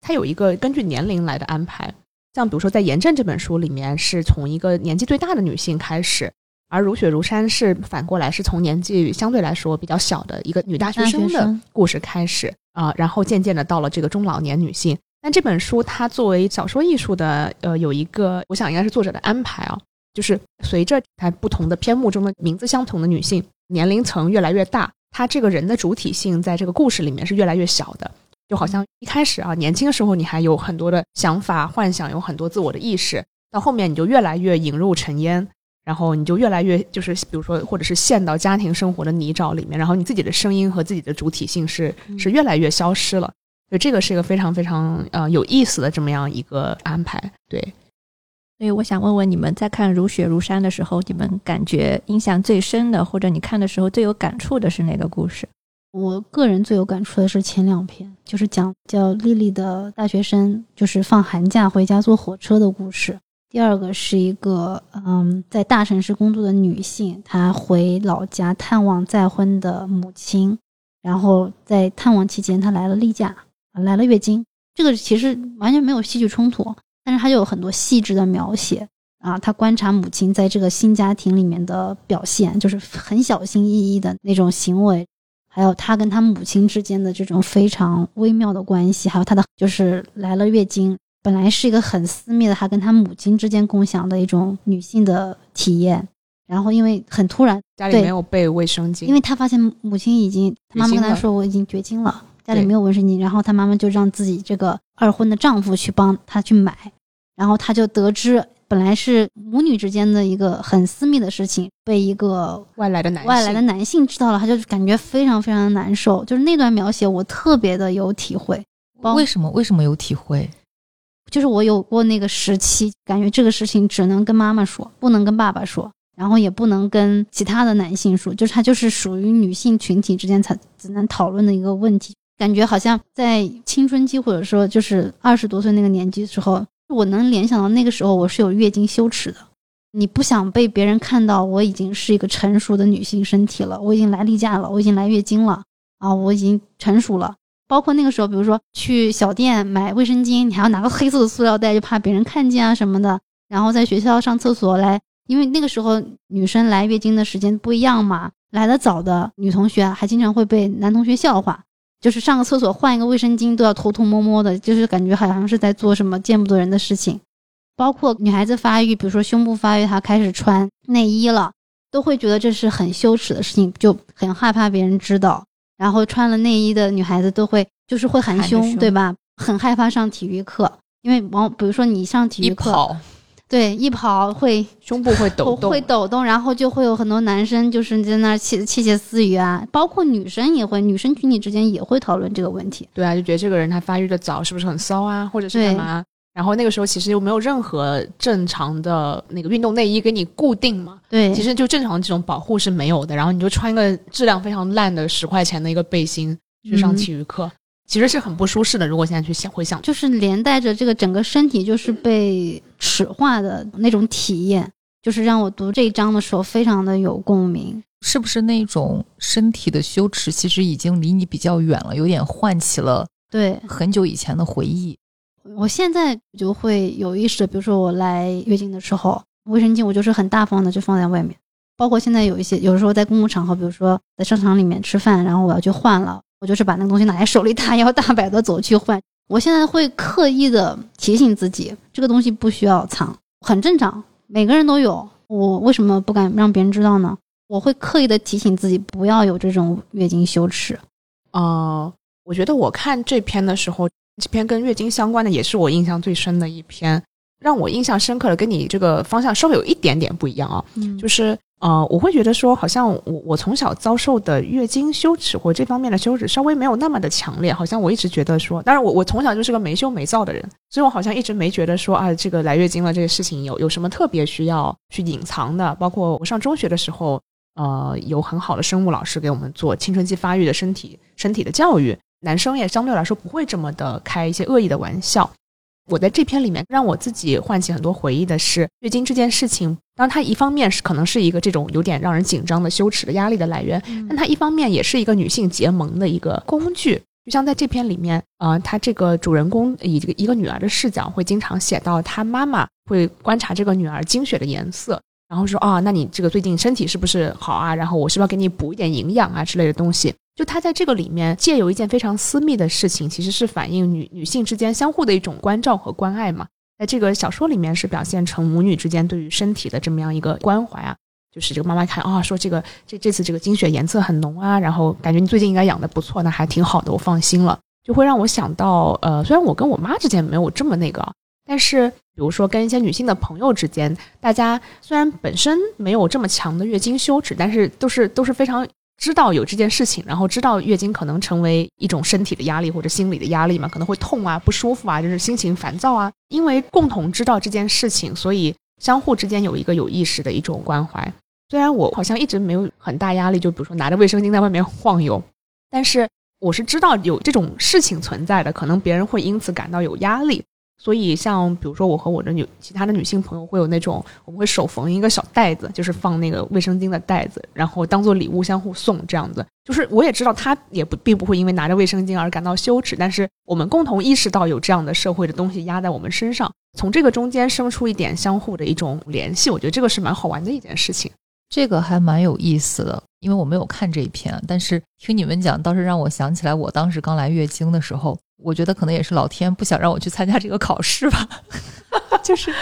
它有一个根据年龄来的安排。像比如说，在《炎症》这本书里面，是从一个年纪最大的女性开始，而《如雪如山》是反过来，是从年纪相对来说比较小的一个女大学生的故事开始啊，然后渐渐的到了这个中老年女性。但这本书它作为小说艺术的，呃，有一个我想应该是作者的安排啊，就是随着它不同的篇目中的名字相同的女性年龄层越来越大，她这个人的主体性在这个故事里面是越来越小的。就好像一开始啊，年轻的时候你还有很多的想法、幻想，有很多自我的意识，到后面你就越来越引入尘烟，然后你就越来越就是，比如说，或者是陷到家庭生活的泥沼里面，然后你自己的声音和自己的主体性是是越来越消失了。所以这个是一个非常非常呃有意思的这么样一个安排。对，所以我想问问你们，在看《如雪如山》的时候，你们感觉印象最深的，或者你看的时候最有感触的是哪个故事？我个人最有感触的是前两篇，就是讲叫丽丽的大学生，就是放寒假回家坐火车的故事。第二个是一个嗯，在大城市工作的女性，她回老家探望再婚的母亲，然后在探望期间，她来了例假，来了月经。这个其实完全没有戏剧冲突，但是他就有很多细致的描写啊，他观察母亲在这个新家庭里面的表现，就是很小心翼翼的那种行为。还有他跟他母亲之间的这种非常微妙的关系，还有他的就是来了月经，本来是一个很私密的，他跟他母亲之间共享的一种女性的体验。然后因为很突然，家里没有备卫生巾，因为他发现母亲已经，他妈妈跟他说我已经绝经了，家里没有卫生巾，然后他妈妈就让自己这个二婚的丈夫去帮他去买，然后他就得知本来是母女之间的一个很私密的事情，被一个外来的男性外来的男性知道了，他就感觉非常非常的难受。就是那段描写，我特别的有体会。为什么为什么有体会？就是我有过那个时期，感觉这个事情只能跟妈妈说，不能跟爸爸说，然后也不能跟其他的男性说，就是它就是属于女性群体之间才只能讨论的一个问题。感觉好像在青春期或者说就是二十多岁那个年纪的时候，我能联想到那个时候我是有月经羞耻的。你不想被别人看到我已经是一个成熟的女性身体了，我已经来例假了，我已经来月经了啊，我已经成熟了。包括那个时候，比如说去小店买卫生巾，你还要拿个黑色的塑料袋，就怕别人看见啊什么的。然后在学校上厕所来，因为那个时候女生来月经的时间不一样嘛，来的早的女同学还经常会被男同学笑话，就是上个厕所换一个卫生巾都要偷偷摸摸的，就是感觉好像是在做什么见不得人的事情。包括女孩子发育，比如说胸部发育，她开始穿内衣了，都会觉得这是很羞耻的事情，就很害怕别人知道。然后穿了内衣的女孩子都会就是会含胸，对吧？很害怕上体育课，因为往比如说你上体育课，跑对，一跑会胸部会抖动，会抖动，然后就会有很多男生就是在那儿窃窃窃私语啊，包括女生也会，女生群体之间也会讨论这个问题。对啊，就觉得这个人他发育的早，是不是很骚啊，或者是对干嘛？然后那个时候其实又没有任何正常的那个运动内衣给你固定嘛，对，其实就正常这种保护是没有的。然后你就穿一个质量非常烂的十块钱的一个背心去上嗯体育课，其实是很不舒适的。如果现在去想回想，就是连带着这个整个身体就是被尺化的那种体验，就是让我读这一章的时候非常的有共鸣。是不是那种身体的羞耻，其实已经离你比较远了，有点唤起了对很久以前的回忆？我现在就会有意识的，比如说我来月经的时候，卫生巾我就是很大方的就放在外面。包括现在有一些，有的时候在公共场合，比如说在商场里面吃饭，然后我要去换了，我就是把那个东西拿在手里，大摇大摆的走去换。我现在会刻意的提醒自己，这个东西不需要藏，很正常，每个人都有。我为什么不敢让别人知道呢？我会刻意的提醒自己，不要有这种月经羞耻。呃，我觉得我看这篇的时候，这篇跟月经相关的也是我印象最深的一篇，让我印象深刻的跟你这个方向稍微有一点点不一样啊。嗯就是呃，我会觉得说，好像我我从小遭受的月经羞耻或这方面的羞耻稍微没有那么的强烈，好像我一直觉得说，当然我我从小就是个没羞没臊的人，所以我好像一直没觉得说啊，这个来月经了这个事情有有什么特别需要去隐藏的。包括我上中学的时候，呃，有很好的生物老师给我们做青春期发育的身体身体的教育，男生也相对来说不会这么的开一些恶意的玩笑。我在这篇里面让我自己唤起很多回忆的是月经这件事情，当然它一方面是可能是一个这种有点让人紧张的羞耻的压力的来源，但它一方面也是一个女性结盟的一个工具。就像在这篇里面，呃，他这个主人公以这个一个女儿的视角，会经常写到她妈妈会观察这个女儿经血的颜色，然后说啊，那你这个最近身体是不是好啊？然后我是不是要给你补一点营养啊之类的东西？就他在这个里面借由一件非常私密的事情，其实是反映女女性之间相互的一种关照和关爱嘛。在这个小说里面是表现成母女之间对于身体的这么样一个关怀啊，就是这个妈妈看啊、说这个这这次这个经血颜色很浓啊，然后感觉你最近应该养的不错，那还挺好的，我放心了，就会让我想到，呃，虽然我跟我妈之间没有这么那个，但是比如说跟一些女性的朋友之间，大家虽然本身没有这么强的月经羞耻，但是都是都是非常知道有这件事情，然后知道月经可能成为一种身体的压力或者心理的压力嘛，可能会痛啊、不舒服啊，就是心情烦躁啊。因为共同知道这件事情，所以相互之间有一个有意识的一种关怀。虽然我好像一直没有很大压力，就比如说拿着卫生巾在外面晃悠，但是我是知道有这种事情存在的，可能别人会因此感到有压力。所以，像比如说我和我的女其他的女性朋友会有那种，我们会手缝一个小袋子，就是放那个卫生巾的袋子，然后当做礼物相互送这样子。就是我也知道她也不并不会因为拿着卫生巾而感到羞耻，但是我们共同意识到有这样的社会的东西压在我们身上，从这个中间生出一点相互的一种联系，我觉得这个是蛮好玩的一件事情。这个还蛮有意思的，因为我没有看这一篇，但是听你们讲，倒是让我想起来我当时刚来月经的时候，我觉得可能也是老天不想让我去参加这个考试吧。就是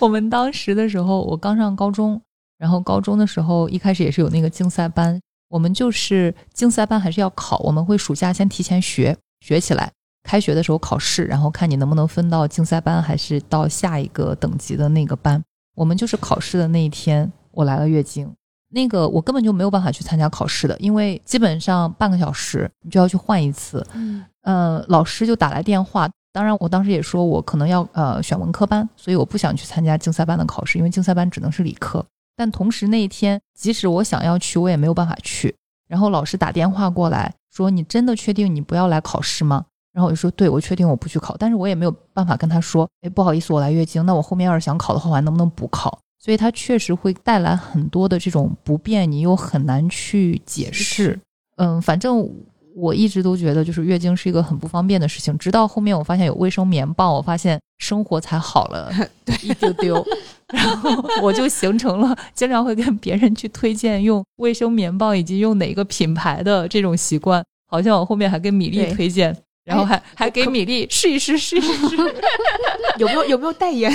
我们当时的时候，我刚上高中，然后高中的时候一开始也是有那个竞赛班，我们就是竞赛班还是要考，我们会暑假先提前学学起来，开学的时候考试，然后看你能不能分到竞赛班，还是到下一个等级的那个班。我们就是考试的那一天，我来了月经。那个我根本就没有办法去参加考试的，因为基本上半个小时你就要去换一次。嗯，呃，老师就打来电话，当然我当时也说我可能要呃选文科班，所以我不想去参加竞赛班的考试，因为竞赛班只能是理科。但同时那一天，即使我想要去，我也没有办法去。然后老师打电话过来说：“你真的确定你不要来考试吗？”然后我就说：“对，我确定我不去考。”但是我也没有办法跟他说：“哎，不好意思，我来月经，那我后面要是想考的话，我还能不能补考？”所以它确实会带来很多的这种不便，你又很难去解释。嗯，反正我一直都觉得，就是月经是一个很不方便的事情。直到后面我发现有卫生棉棒，我发现生活才好了 一丢丢。然后我就形成了经常会跟别人去推荐用卫生棉棒以及用哪个品牌的这种习惯。好像我后面还跟米粒推荐。然后还还给米粒试一试试一试，有没有有没有代言？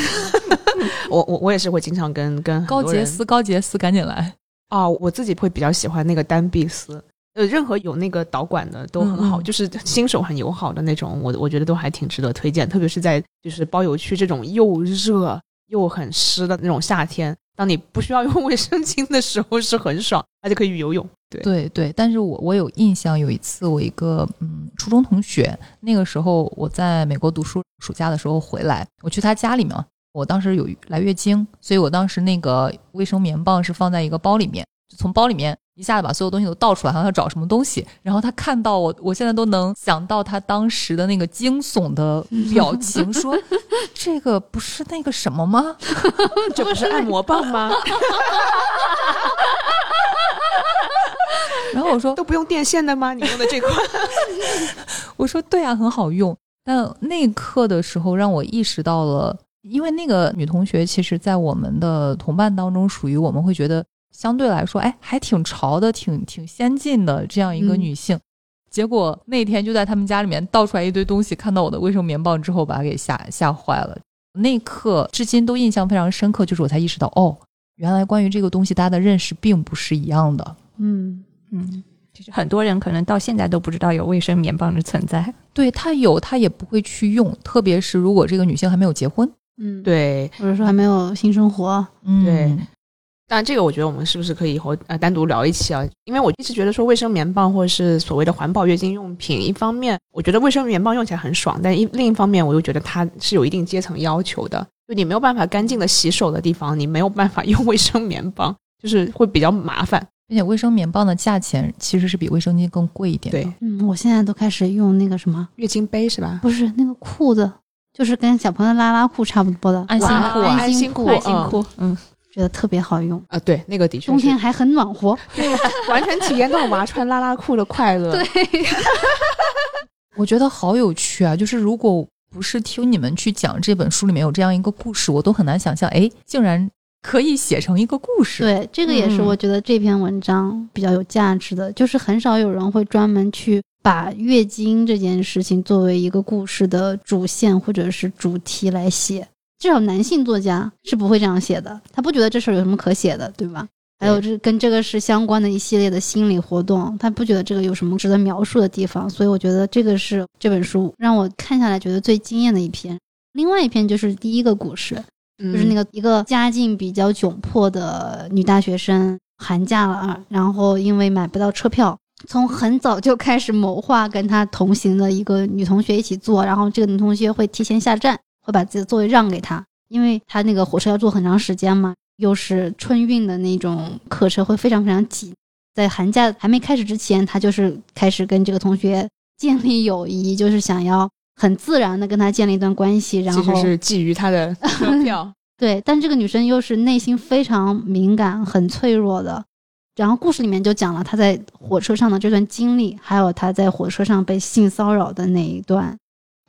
我我我也是会经常跟跟高洁丝高洁丝赶紧来哦！我自己会比较喜欢那个单臂丝，呃，任何有那个导管的都很好，就是新手很友好的那种，我我觉得都还挺值得推荐，特别是在就是包邮区这种又热又很湿的那种夏天。当你不需要用卫生巾的时候是很爽，而且可以游泳。对对对，但是我我有印象，有一次我一个嗯初中同学，那个时候我在美国读书，暑假的时候回来，我去他家里面，我当时有来月经，所以我当时那个卫生棉棒是放在一个包里面，就从包里面。一下子把所有东西都倒出来，好像要找什么东西。然后他看到我，我现在都能想到他当时的那个惊悚的表情，说：“这个不是那个什么吗？这不是按摩棒吗？” 然后我说：“都不用电线的吗？你用的这款？” 我说：“对啊，很好用。”但那一刻的时候，让我意识到了，因为那个女同学，其实在我们的同伴当中，属于我们会觉得。相对来说，哎，还挺潮的，挺挺先进的这样一个女性。结果那天就在他们家里面倒出来一堆东西，看到我的卫生棉棒之后，把她给吓吓坏了。那一刻至今都印象非常深刻，就是我才意识到，哦，原来关于这个东西大家的认识并不是一样的。嗯嗯，其实很多人可能到现在都不知道有卫生棉棒的存在。对他有，他也不会去用，特别是如果这个女性还没有结婚，嗯，对，或者说还没有性生活，嗯，对。但这个我觉得我们是不是可以以后呃单独聊一期啊？因为我一直觉得说卫生棉棒或者是所谓的环保月经用品，一方面我觉得卫生棉棒用起来很爽，但一另一方面我又觉得它是有一定阶层要求的，就你没有办法干净的洗手的地方，你没有办法用卫生棉棒，就是会比较麻烦。并且卫生棉棒的价钱其实是比卫生巾更贵一点。对，嗯，我现在都开始用那个什么月经杯是吧？不是那个裤子，就是跟小朋友拉拉裤差不多的安心裤，安心裤，安心裤，嗯。觉得特别好用啊！对，那个的确，冬天还很暖和，完全体验到娃穿拉拉裤的快乐。对，我觉得好有趣啊！就是如果不是听你们去讲这本书里面有这样一个故事，我都很难想象，哎，竟然可以写成一个故事。对，这个也是我觉得这篇文章比较有价值的，就是很少有人会专门去把月经这件事情作为一个故事的主线或者是主题来写。至少男性作家是不会这样写的，他不觉得这事儿有什么可写的，对吧？还有这跟这个是相关的一系列的心理活动，他不觉得这个有什么值得描述的地方，所以我觉得这个是这本书让我看下来觉得最惊艳的一篇。另外一篇就是第一个故事，就是那个一个家境比较窘迫的女大学生，寒假了，然后因为买不到车票，从很早就开始谋划跟她同行的一个女同学一起坐，然后这个女同学会提前下站。会把自己的座位让给她，因为她那个火车要坐很长时间嘛，又是春运的那种客车，会非常非常挤。在寒假还没开始之前，她就是开始跟这个同学建立友谊，就是想要很自然的跟他建立一段关系。然后其实是觊觎他的车 票。对，但这个女生又是内心非常敏感、很脆弱的。然后故事里面就讲了她在火车上的这段经历，还有她在火车上被性骚扰的那一段。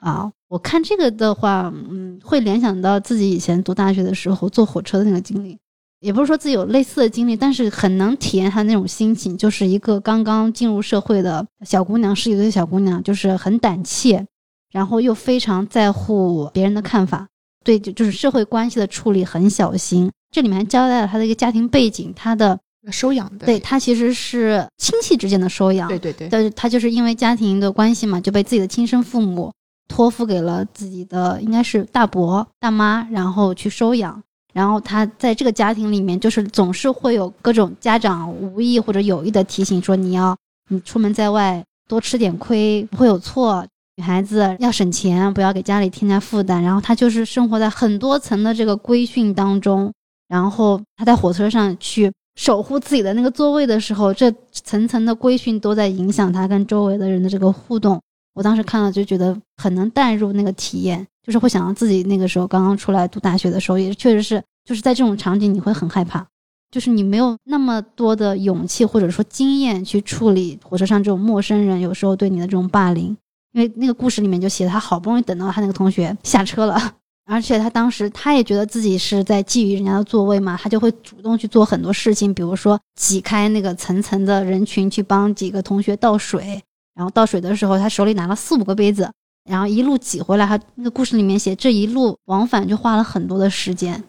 啊，我看这个的话，嗯，会联想到自己以前读大学的时候坐火车的那个经历，也不是说自己有类似的经历，但是很能体验她那种心情，就是一个刚刚进入社会的小姑娘，十几岁的小姑娘，就是很胆怯，然后又非常在乎别人的看法，对，就就是社会关系的处理很小心。这里面交代了他的一个家庭背景，他的收养的，对他其实是亲戚之间的收养，对对对，但是他就是因为家庭的关系嘛，就被自己的亲生父母。托付给了自己的应该是大伯大妈，然后去收养。然后他在这个家庭里面，就是总是会有各种家长无意或者有意的提醒说，你要你出门在外多吃点亏不会有错，女孩子要省钱，不要给家里添加负担。然后她就是生活在很多层的这个规训当中。然后她在火车上去守护自己的那个座位的时候，这层层的规训都在影响她跟周围的人的这个互动。我当时看了就觉得很能带入那个体验，就是会想到自己那个时候刚刚出来读大学的时候，也确实是就是在这种场景你会很害怕，就是你没有那么多的勇气或者说经验去处理火车上这种陌生人有时候对你的这种霸凌，因为那个故事里面就写他好不容易等到他那个同学下车了，而且他当时他也觉得自己是在觊觎人家的座位嘛，他就会主动去做很多事情，比如说挤开那个层层的人群去帮几个同学倒水。然后倒水的时候，他手里拿了四五个杯子，然后一路挤回来。他那个故事里面写，这一路往返就花了很多的时间。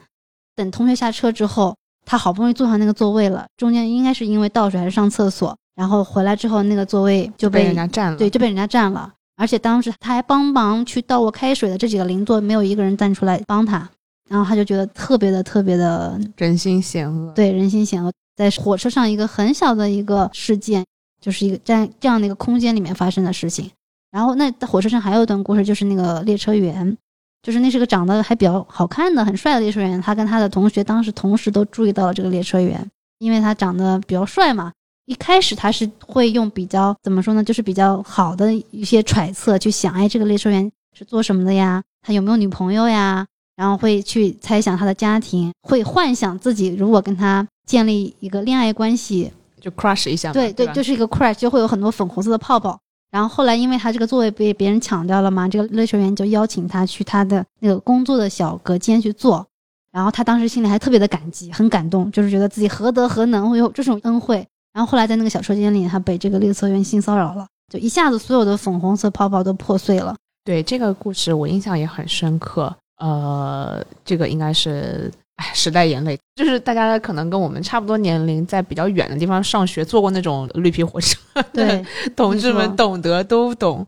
等同学下车之后，他好不容易坐上那个座位了，中间应该是因为倒水还是上厕所，然后回来之后那个座位就被人家占了。对，就被人家占了。而且当时他还帮忙去倒过开水的这几个邻座，没有一个人站出来帮他。然后他就觉得特别的特别的人心险恶。对，人心险恶，在火车上一个很小的一个事件。就是一个在这样的一个空间里面发生的事情，然后那火车上还有一段故事，就是那个列车员，就是那是个长得还比较好看的、很帅的列车员，他跟他的同学当时同时都注意到了这个列车员，因为他长得比较帅嘛。一开始他是会用比较怎么说呢，就是比较好的一些揣测去想，哎，这个列车员是做什么的呀？他有没有女朋友呀？然后会去猜想他的家庭，会幻想自己如果跟他建立一个恋爱关系。就 crush 一下，对对，就是一个 crush，就会有很多粉红色的泡泡。然后后来，因为他这个座位被别人抢掉了嘛，这个列车员就邀请他去他的那个工作的小隔间去坐。然后他当时心里还特别的感激，很感动，就是觉得自己何德何能会有这种恩惠。然后后来在那个小车间里，他被这个列车员性骚扰了，就一下子所有的粉红色泡泡都破碎了。对这个故事，我印象也很深刻。呃，这个应该是。哎，时代眼泪，就是大家可能跟我们差不多年龄，在比较远的地方上学，坐过那种绿皮火车，对，同志们懂得都懂。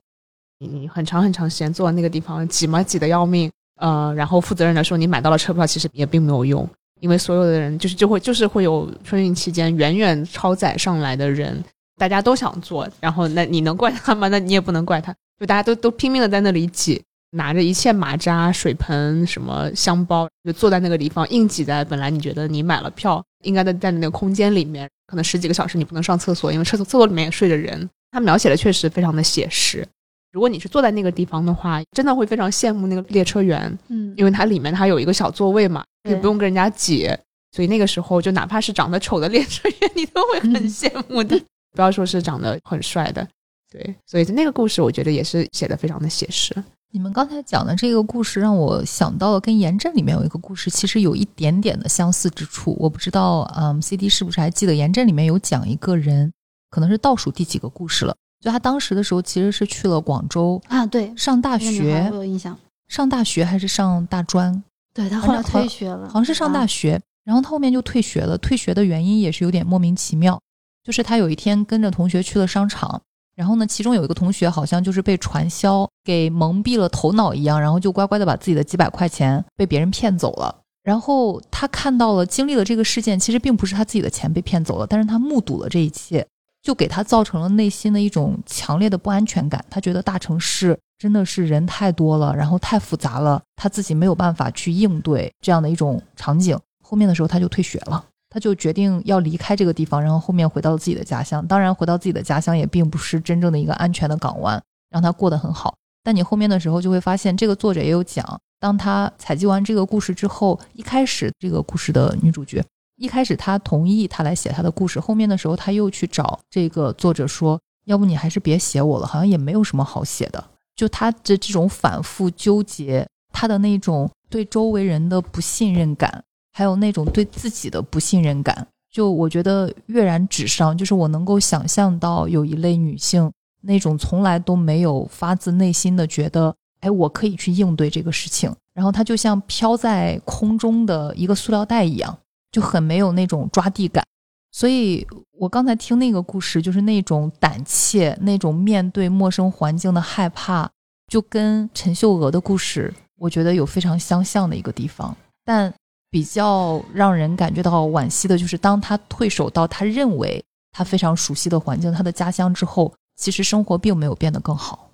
你你很长很长时间坐那个地方，挤嘛挤得要命，呃，然后负责任的说你买到了车票，其实也并没有用，因为所有的人就是就会就是会有春运期间远远超载上来的人，大家都想坐，然后那你能怪他吗？那你也不能怪他，就大家都都拼命的在那里挤。拿着一切马扎、水盆、什么香包，就坐在那个地方，硬挤在本来你觉得你买了票应该在在那个空间里面，可能十几个小时你不能上厕所，因为厕所厕所里面也睡着人。他描写的确实非常的写实。如果你是坐在那个地方的话，真的会非常羡慕那个列车员，嗯，因为它里面它有一个小座位嘛，也不用跟人家挤，所以那个时候就哪怕是长得丑的列车员，你都会很羡慕的。不要说是长得很帅的，对，所以那个故事我觉得也是写的非常的写实。你们刚才讲的这个故事让我想到了跟《严正》里面有一个故事，其实有一点点的相似之处。我不知道，嗯，C D 是不是还记得《严正》里面有讲一个人，可能是倒数第几个故事了？就他当时的时候其实是去了广州啊，对，上大学，我有印象。上大学还是上大专？对他后来退学了，好像是上大学，然后他后面就退学了。退学的原因也是有点莫名其妙，就是他有一天跟着同学去了商场。然后呢，其中有一个同学好像就是被传销给蒙蔽了头脑一样，然后就乖乖的把自己的几百块钱被别人骗走了。然后他看到了、经历了这个事件，其实并不是他自己的钱被骗走了，但是他目睹了这一切，就给他造成了内心的一种强烈的不安全感。他觉得大城市真的是人太多了，然后太复杂了，他自己没有办法去应对这样的一种场景。后面的时候他就退学了。他就决定要离开这个地方，然后后面回到了自己的家乡。当然，回到自己的家乡也并不是真正的一个安全的港湾，让他过得很好。但你后面的时候就会发现，这个作者也有讲，当他采集完这个故事之后，一开始这个故事的女主角，一开始他同意他来写他的故事，后面的时候他又去找这个作者说，要不你还是别写我了，好像也没有什么好写的。就他的这种反复纠结，他的那种对周围人的不信任感。还有那种对自己的不信任感，就我觉得跃然纸上。就是我能够想象到有一类女性，那种从来都没有发自内心的觉得，哎，我可以去应对这个事情。然后她就像飘在空中的一个塑料袋一样，就很没有那种抓地感。所以我刚才听那个故事，就是那种胆怯，那种面对陌生环境的害怕，就跟陈秀娥的故事，我觉得有非常相像的一个地方。但比较让人感觉到惋惜的就是，当他退守到他认为他非常熟悉的环境，他的家乡之后，其实生活并没有变得更好。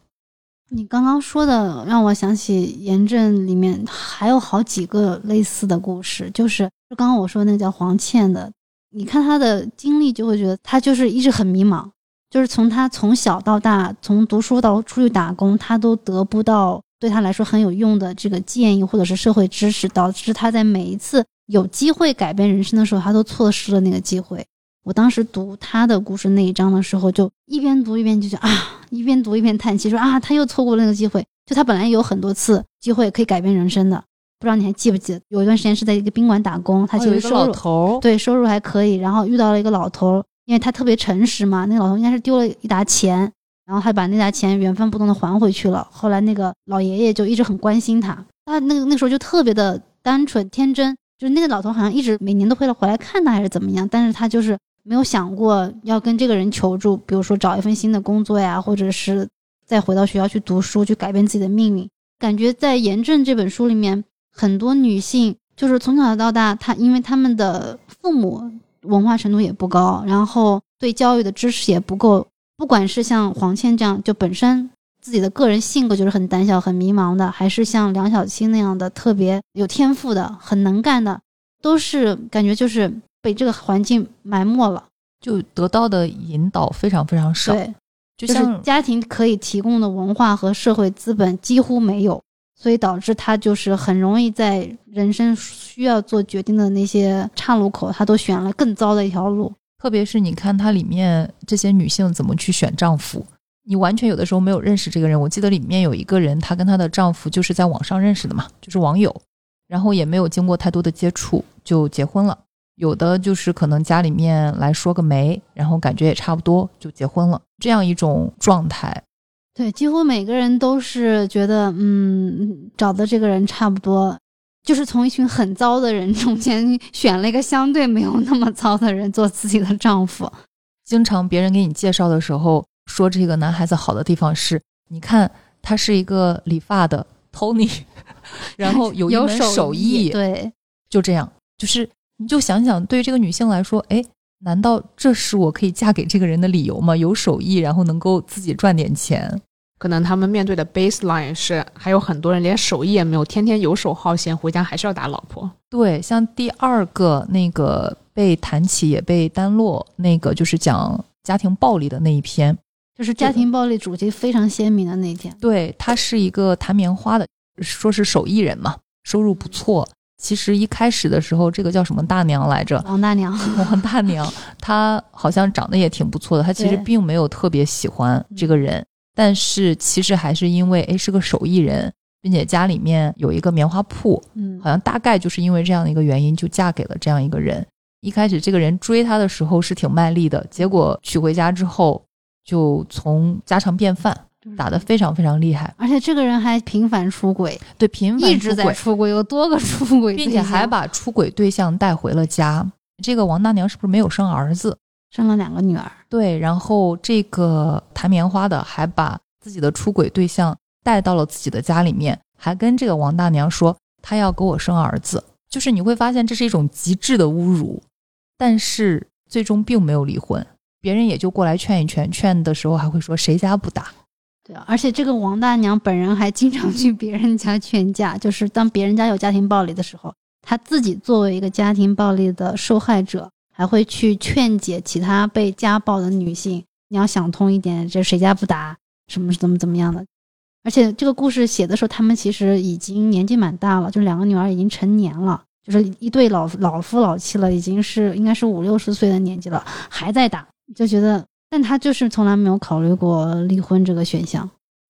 你刚刚说的让我想起严正里面还有好几个类似的故事，就是刚刚我说那个叫黄倩的，你看她的经历就会觉得她就是一直很迷茫。就是从她从小到大，从读书到出去打工，她都得不到对她来说很有用的这个建议或者是社会知识，导致她在每一次有机会改变人生的时候，她都错失了那个机会。我当时读他的故事那一章的时候，就一边读一边就觉啊，一边读一边叹气，说啊，他又错过了那个机会。就他本来有很多次机会可以改变人生的，不知道你还记不记得？有一段时间是在一个宾馆打工，他其实收入对收入还可以，然后遇到了一个老头。因为他特别诚实嘛，那个老头应该是丢了一沓钱，然后他把那沓钱原封不动的还回去了。后来那个老爷爷就一直很关心他，他那个那时候就特别的单纯天真，就是那个老头好像一直每年都会回来看他还是怎么样，但是他就是没有想过要跟这个人求助，比如说找一份新的工作呀，或者是再回到学校去读书，去改变自己的命运。感觉在《严正》这本书里面，很多女性就是从小到大，她因为他们的父母。文化程度也不高，然后对教育的知识也不够。不管是像黄倩这样，就本身自己的个人性格就是很胆小、很迷茫的，还是像梁小青那样的特别有天赋的、很能干的，都是感觉就是被这个环境埋没了，就得到的引导非常非常少。对，就像家庭可以提供的文化和社会资本几乎没有。所以导致他就是很容易在人生需要做决定的那些岔路口，他都选了更糟的一条路。特别是你看它里面这些女性怎么去选丈夫，你完全有的时候没有认识这个人。我记得里面有一个人，她跟她的丈夫就是在网上认识的嘛，就是网友，然后也没有经过太多的接触就结婚了。有的就是可能家里面来说个媒，然后感觉也差不多就结婚了，这样一种状态。对，几乎每个人都是觉得，嗯，找的这个人差不多，就是从一群很糟的人中间选了一个相对没有那么糟的人做自己的丈夫。经常别人给你介绍的时候说，这个男孩子好的地方是，你看他是一个理发的 Tony，然后有一门手艺，对，就这样，就是你就想想，对于这个女性来说，哎。难道这是我可以嫁给这个人的理由吗？有手艺，然后能够自己赚点钱。可能他们面对的 baseline 是还有很多人连手艺也没有，天天游手好闲，回家还是要打老婆。对，像第二个那个被谈起也被单落，那个就是讲家庭暴力的那一篇，就是家庭暴力主题非常鲜明的那一天。对他是一个弹棉花的，说是手艺人嘛，收入不错。其实一开始的时候，这个叫什么大娘来着？王大娘。王大娘，她好像长得也挺不错的。她其实并没有特别喜欢这个人，但是其实还是因为哎是个手艺人，并且家里面有一个棉花铺，嗯，好像大概就是因为这样的一个原因，就嫁给了这样一个人。一开始这个人追她的时候是挺卖力的，结果娶回家之后就从家常便饭。打得非常非常厉害，而且这个人还频繁出轨，对，频繁一直在出轨，有多个出轨，并且还把出轨对象带回了家。这个王大娘是不是没有生儿子？生了两个女儿。对，然后这个弹棉花的还把自己的出轨对象带到了自己的家里面，还跟这个王大娘说他要给我生儿子。就是你会发现这是一种极致的侮辱，但是最终并没有离婚，别人也就过来劝一劝，劝的时候还会说谁家不打。对啊，而且这个王大娘本人还经常去别人家劝架，就是当别人家有家庭暴力的时候，她自己作为一个家庭暴力的受害者，还会去劝解其他被家暴的女性。你要想通一点，这谁家不打，什么怎么怎么样的。而且这个故事写的时候，他们其实已经年纪蛮大了，就两个女儿已经成年了，就是一对老老夫老妻了，已经是应该是五六十岁的年纪了，还在打，就觉得。但他就是从来没有考虑过离婚这个选项，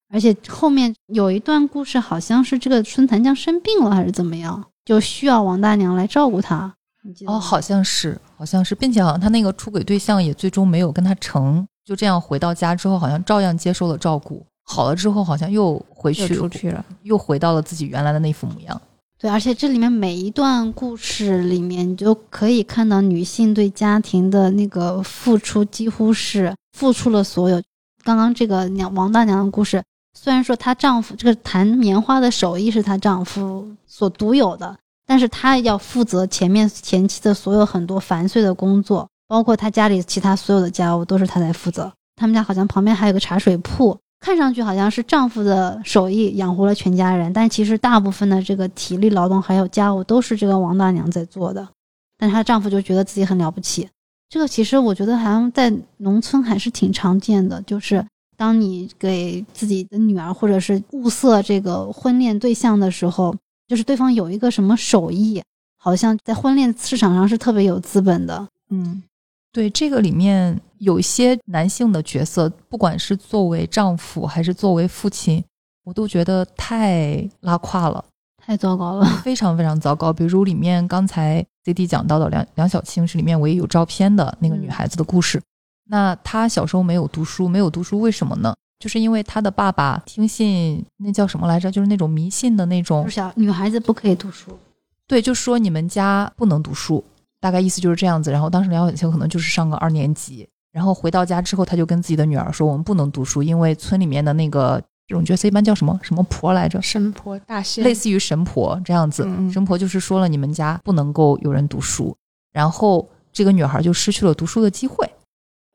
而且后面有一段故事，好像是这个孙檀江生病了还是怎么样，就需要王大娘来照顾他。哦，好像是，好像是，并且好像他那个出轨对象也最终没有跟他成，就这样回到家之后，好像照样接受了照顾。好了之后，好像又回去出去了，又回到了自己原来的那副模样。对，而且这里面每一段故事里面，你就可以看到女性对家庭的那个付出，几乎是付出了所有。刚刚这个娘王大娘的故事，虽然说她丈夫这个弹棉花的手艺是她丈夫所独有的，但是她要负责前面前期的所有很多繁碎的工作，包括她家里其他所有的家务都是她在负责。他们家好像旁边还有个茶水铺，看上去好像是丈夫的手艺养活了全家人，但其实大部分的这个体力劳动还有家务都是这个王大娘在做的。但她丈夫就觉得自己很了不起。这个其实我觉得好像在农村还是挺常见的，就是当你给自己的女儿或者是物色这个婚恋对象的时候，就是对方有一个什么手艺，好像在婚恋市场上是特别有资本的。嗯，对，这个里面有一些男性的角色，不管是作为丈夫还是作为父亲，我都觉得太拉胯了。太糟糕了，非常非常糟糕。比如里面刚才 C D 讲到的梁梁小青是里面唯一有照片的那个女孩子的故事。那她小时候没有读书，没有读书为什么呢？就是因为她的爸爸听信那叫什么来着？就是那种迷信的那种，小女孩子不可以读书。对，就说你们家不能读书，大概意思就是这样子。然后当时梁小青可能就是上个二年级，然后回到家之后，他就跟自己的女儿说：“我们不能读书，因为村里面的那个。”这种角色一般叫什么什么婆来着？神婆、大仙，类似于神婆这样子。神婆就是说了，你们家不能够有人读书，然后这个女孩就失去了读书的机会，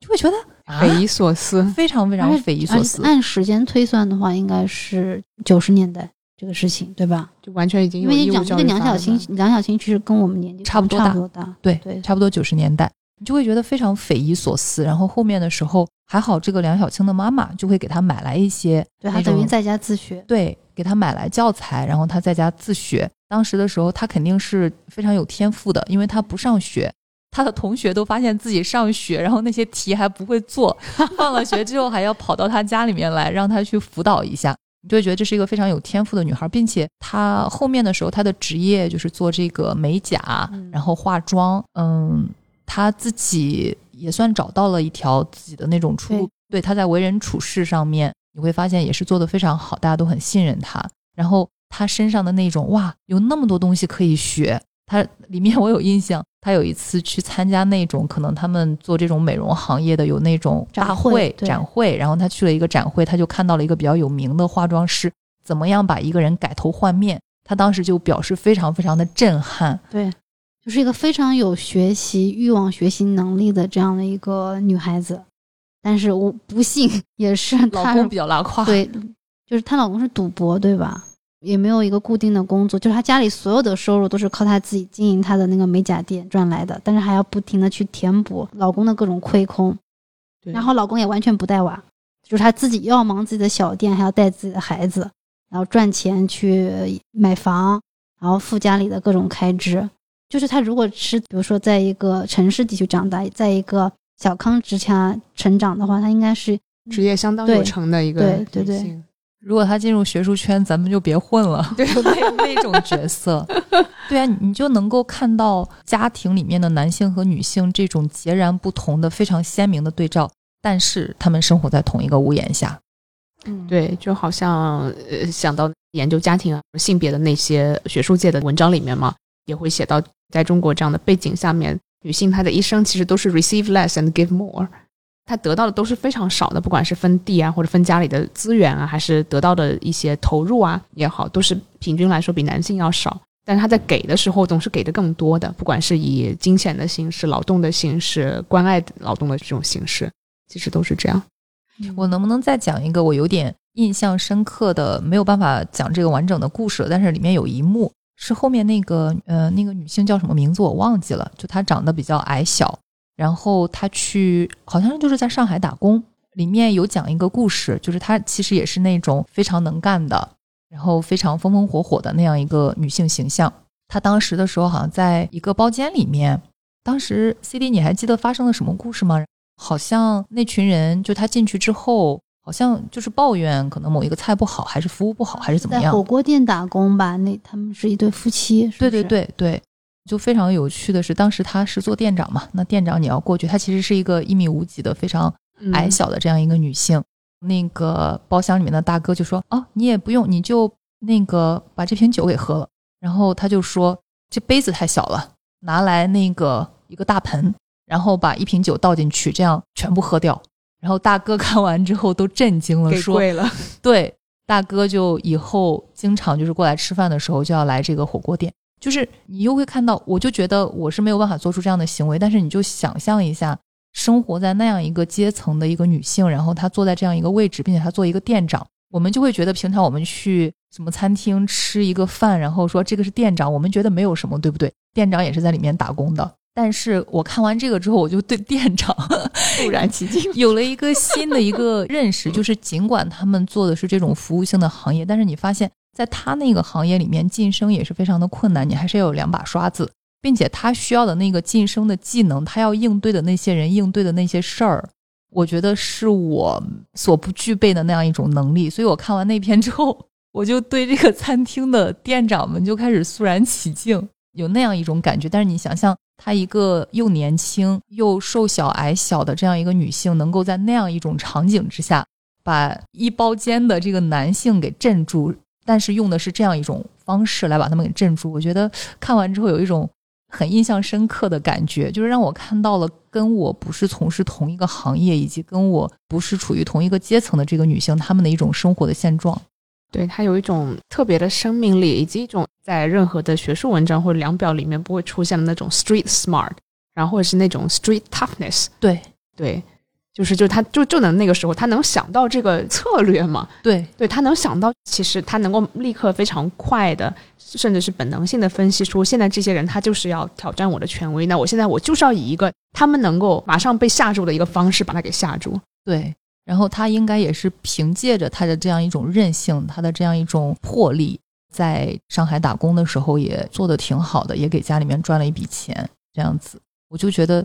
就会觉得匪夷所思，非常非常匪夷所思。按时间推算的话，应该是九十年代这个事情，对吧？就完全已经因为你讲这个梁小青，梁小青其实跟我们年纪差不多大，对对，差不多九十年代。你就会觉得非常匪夷所思，然后后面的时候还好，这个梁小青的妈妈就会给他买来一些，对他等于在家自学，对，给他买来教材，然后他在家自学。当时的时候，他肯定是非常有天赋的，因为他不上学，他的同学都发现自己上学，然后那些题还不会做，放了学之后还要跑到他家里面来让他去辅导一下，你就会觉得这是一个非常有天赋的女孩，并且她后面的时候，她的职业就是做这个美甲，然后化妆，嗯。她自己也算找到了一条自己的那种出路，对她在为人处事上面，你会发现也是做的非常好，大家都很信任她。然后她身上的那种哇，有那么多东西可以学。他里面我有印象，他有一次去参加那种可能他们做这种美容行业的有那种大会展会，然后他去了一个展会，他就看到了一个比较有名的化妆师怎么样把一个人改头换面，他当时就表示非常非常的震撼。对。就是一个非常有学习欲望、学习能力的这样的一个女孩子，但是我不幸 也是老公比较拉胯。对，就是她老公是赌博，对吧？也没有一个固定的工作，就是她家里所有的收入都是靠她自己经营她的那个美甲店赚来的，但是还要不停的去填补老公的各种亏空。然后老公也完全不带娃，就是他自己又要忙自己的小店，还要带自己的孩子，然后赚钱去买房，然后付家里的各种开支。就是他如果是比如说在一个城市地区长大，在一个小康之家成长的话，他应该是职业相当有成的一个对对对。如果他进入学术圈，咱们就别混了，对那那种角色。对啊，你就能够看到家庭里面的男性和女性这种截然不同的、非常鲜明的对照，但是他们生活在同一个屋檐下。嗯，对，就好像呃想到研究家庭啊、性别的那些学术界的文章里面嘛，也会写到。在中国这样的背景下面，女性她的一生其实都是 receive less and give more，他得到的都是非常少的，不管是分地啊，或者分家里的资源啊，还是得到的一些投入啊也好，都是平均来说比男性要少。但是他在给的时候总是给的更多的，不管是以金钱的形式、劳动的形式、关爱劳动的这种形式，其实都是这样。我能不能再讲一个我有点印象深刻的，没有办法讲这个完整的故事，但是里面有一幕。是后面那个呃，那个女性叫什么名字我忘记了，就她长得比较矮小，然后他去好像就是在上海打工，里面有讲一个故事，就是她其实也是那种非常能干的，然后非常风风火火的那样一个女性形象。她当时的时候好像在一个包间里面，当时 C D 你还记得发生了什么故事吗？好像那群人就她进去之后。好像就是抱怨，可能某一个菜不好，还是服务不好，还是怎么样？在火锅店打工吧，那他们是一对夫妻。对对对对，就非常有趣的是，当时他是做店长嘛，那店长你要过去，她其实是一个一米五几的非常矮小的这样一个女性。那个包厢里面的大哥就说：“哦，你也不用，你就那个把这瓶酒给喝了。”然后他就说：“这杯子太小了，拿来那个一个大盆，然后把一瓶酒倒进去，这样全部喝掉。”然后大哥 看完之后都震惊了，说：“贵了。”对，大哥就以后经常就是过来吃饭的时候就要来这个火锅店，就是你又会看到，我就觉得我是没有办法做出这样的行为，但是你就想象一下，生活在那样一个阶层的一个女性，然后她坐在这样一个位置，并且她做一个店长，我们就会觉得平常我们去什么餐厅吃一个饭，然后说这个是店长，我们觉得没有什么，对不对？店长也是在里面打工的。但是我看完这个之后，我就对店长肃然起敬。有了一个新的一个认识，就是尽管他们做的是这种服务性的行业，但是你发现在他那个行业里面晋升也是非常的困难，你还是要有两把刷子，并且他需要的那个晋升的技能，他要应对的那些人，应对的那些事儿，我觉得是我所不具备的那样一种能力。所以我看完那篇之后，我就对这个餐厅的店长们就开始肃然起敬，有那样一种感觉。但是你想象。她一个又年轻又瘦小矮小的这样一个女性，能够在那样一种场景之下，把一包间的这个男性给镇住，但是用的是这样一种方式来把他们给镇住。我觉得看完之后有一种很印象深刻的感觉，就是让我看到了跟我不是从事同一个行业，以及跟我不是处于同一个阶层的这个女性，她们的一种生活的现状。对她有一种特别的生命力，以及一种在任何的学术文章或者量表里面不会出现的那种 street smart，然后或者是那种 street toughness。对对，就是就他就就能那个时候他能想到这个策略嘛？对对，他能想到，其实他能够立刻非常快的，甚至是本能性的分析出现在这些人他就是要挑战我的权威，那我现在我就是要以一个他们能够马上被吓住的一个方式把他给吓住。对。然后他应该也是凭借着他的这样一种韧性，他的这样一种魄力，在上海打工的时候也做得挺好的，也给家里面赚了一笔钱。这样子，我就觉得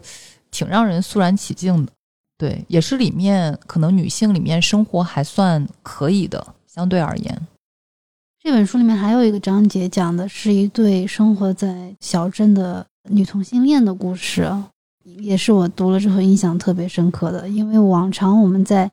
挺让人肃然起敬的。对，也是里面可能女性里面生活还算可以的，相对而言。这本书里面还有一个章节讲的是一对生活在小镇的女同性恋的故事。也是我读了之后印象特别深刻的，因为往常我们在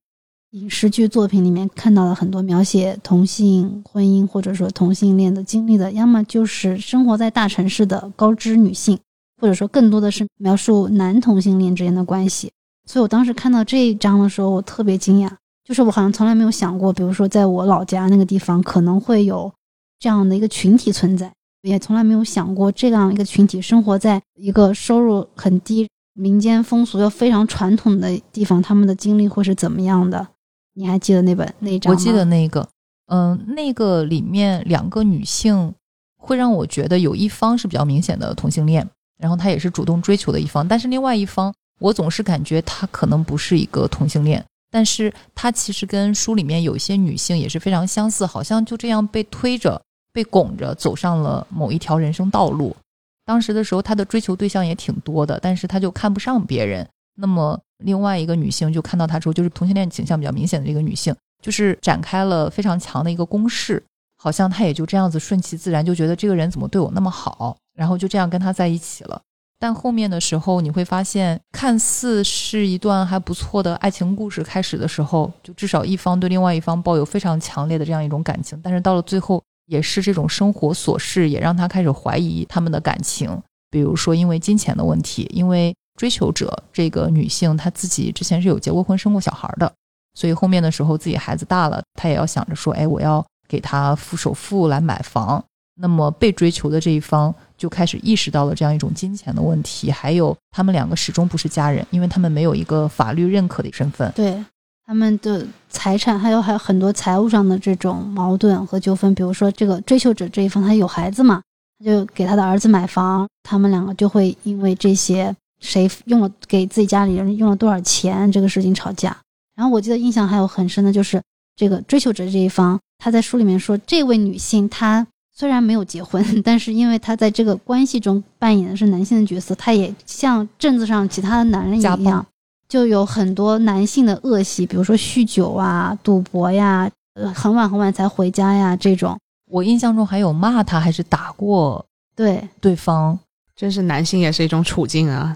影视剧作品里面看到了很多描写同性婚姻或者说同性恋的经历的，要么就是生活在大城市的高知女性，或者说更多的是描述男同性恋之间的关系。所以我当时看到这一章的时候，我特别惊讶，就是我好像从来没有想过，比如说在我老家那个地方可能会有这样的一个群体存在，也从来没有想过这样一个群体生活在一个收入很低。民间风俗又非常传统的地方，他们的经历会是怎么样的？你还记得那本那张吗？我记得那个，嗯，那个里面两个女性会让我觉得有一方是比较明显的同性恋，然后她也是主动追求的一方，但是另外一方，我总是感觉她可能不是一个同性恋，但是她其实跟书里面有一些女性也是非常相似，好像就这样被推着、被拱着走上了某一条人生道路。当时的时候，他的追求对象也挺多的，但是他就看不上别人。那么另外一个女性就看到他之后，就是同性恋倾向比较明显的这个女性，就是展开了非常强的一个攻势，好像他也就这样子顺其自然，就觉得这个人怎么对我那么好，然后就这样跟他在一起了。但后面的时候，你会发现，看似是一段还不错的爱情故事，开始的时候，就至少一方对另外一方抱有非常强烈的这样一种感情，但是到了最后。也是这种生活琐事，也让他开始怀疑他们的感情。比如说，因为金钱的问题，因为追求者这个女性她自己之前是有结过婚、生过小孩的，所以后面的时候自己孩子大了，她也要想着说：“哎，我要给他付首付来买房。”那么被追求的这一方就开始意识到了这样一种金钱的问题，还有他们两个始终不是家人，因为他们没有一个法律认可的身份。对。他们的财产还有还有很多财务上的这种矛盾和纠纷，比如说这个追求者这一方他有孩子嘛，他就给他的儿子买房，他们两个就会因为这些谁用了给自己家里人用了多少钱这个事情吵架。然后我记得印象还有很深的就是这个追求者这一方，他在书里面说，这位女性她虽然没有结婚，但是因为他在这个关系中扮演的是男性的角色，他也像镇子上其他的男人一样。就有很多男性的恶习，比如说酗酒啊、赌博呀，呃，很晚很晚才回家呀，这种。我印象中还有骂他，还是打过对对方，真是男性也是一种处境啊。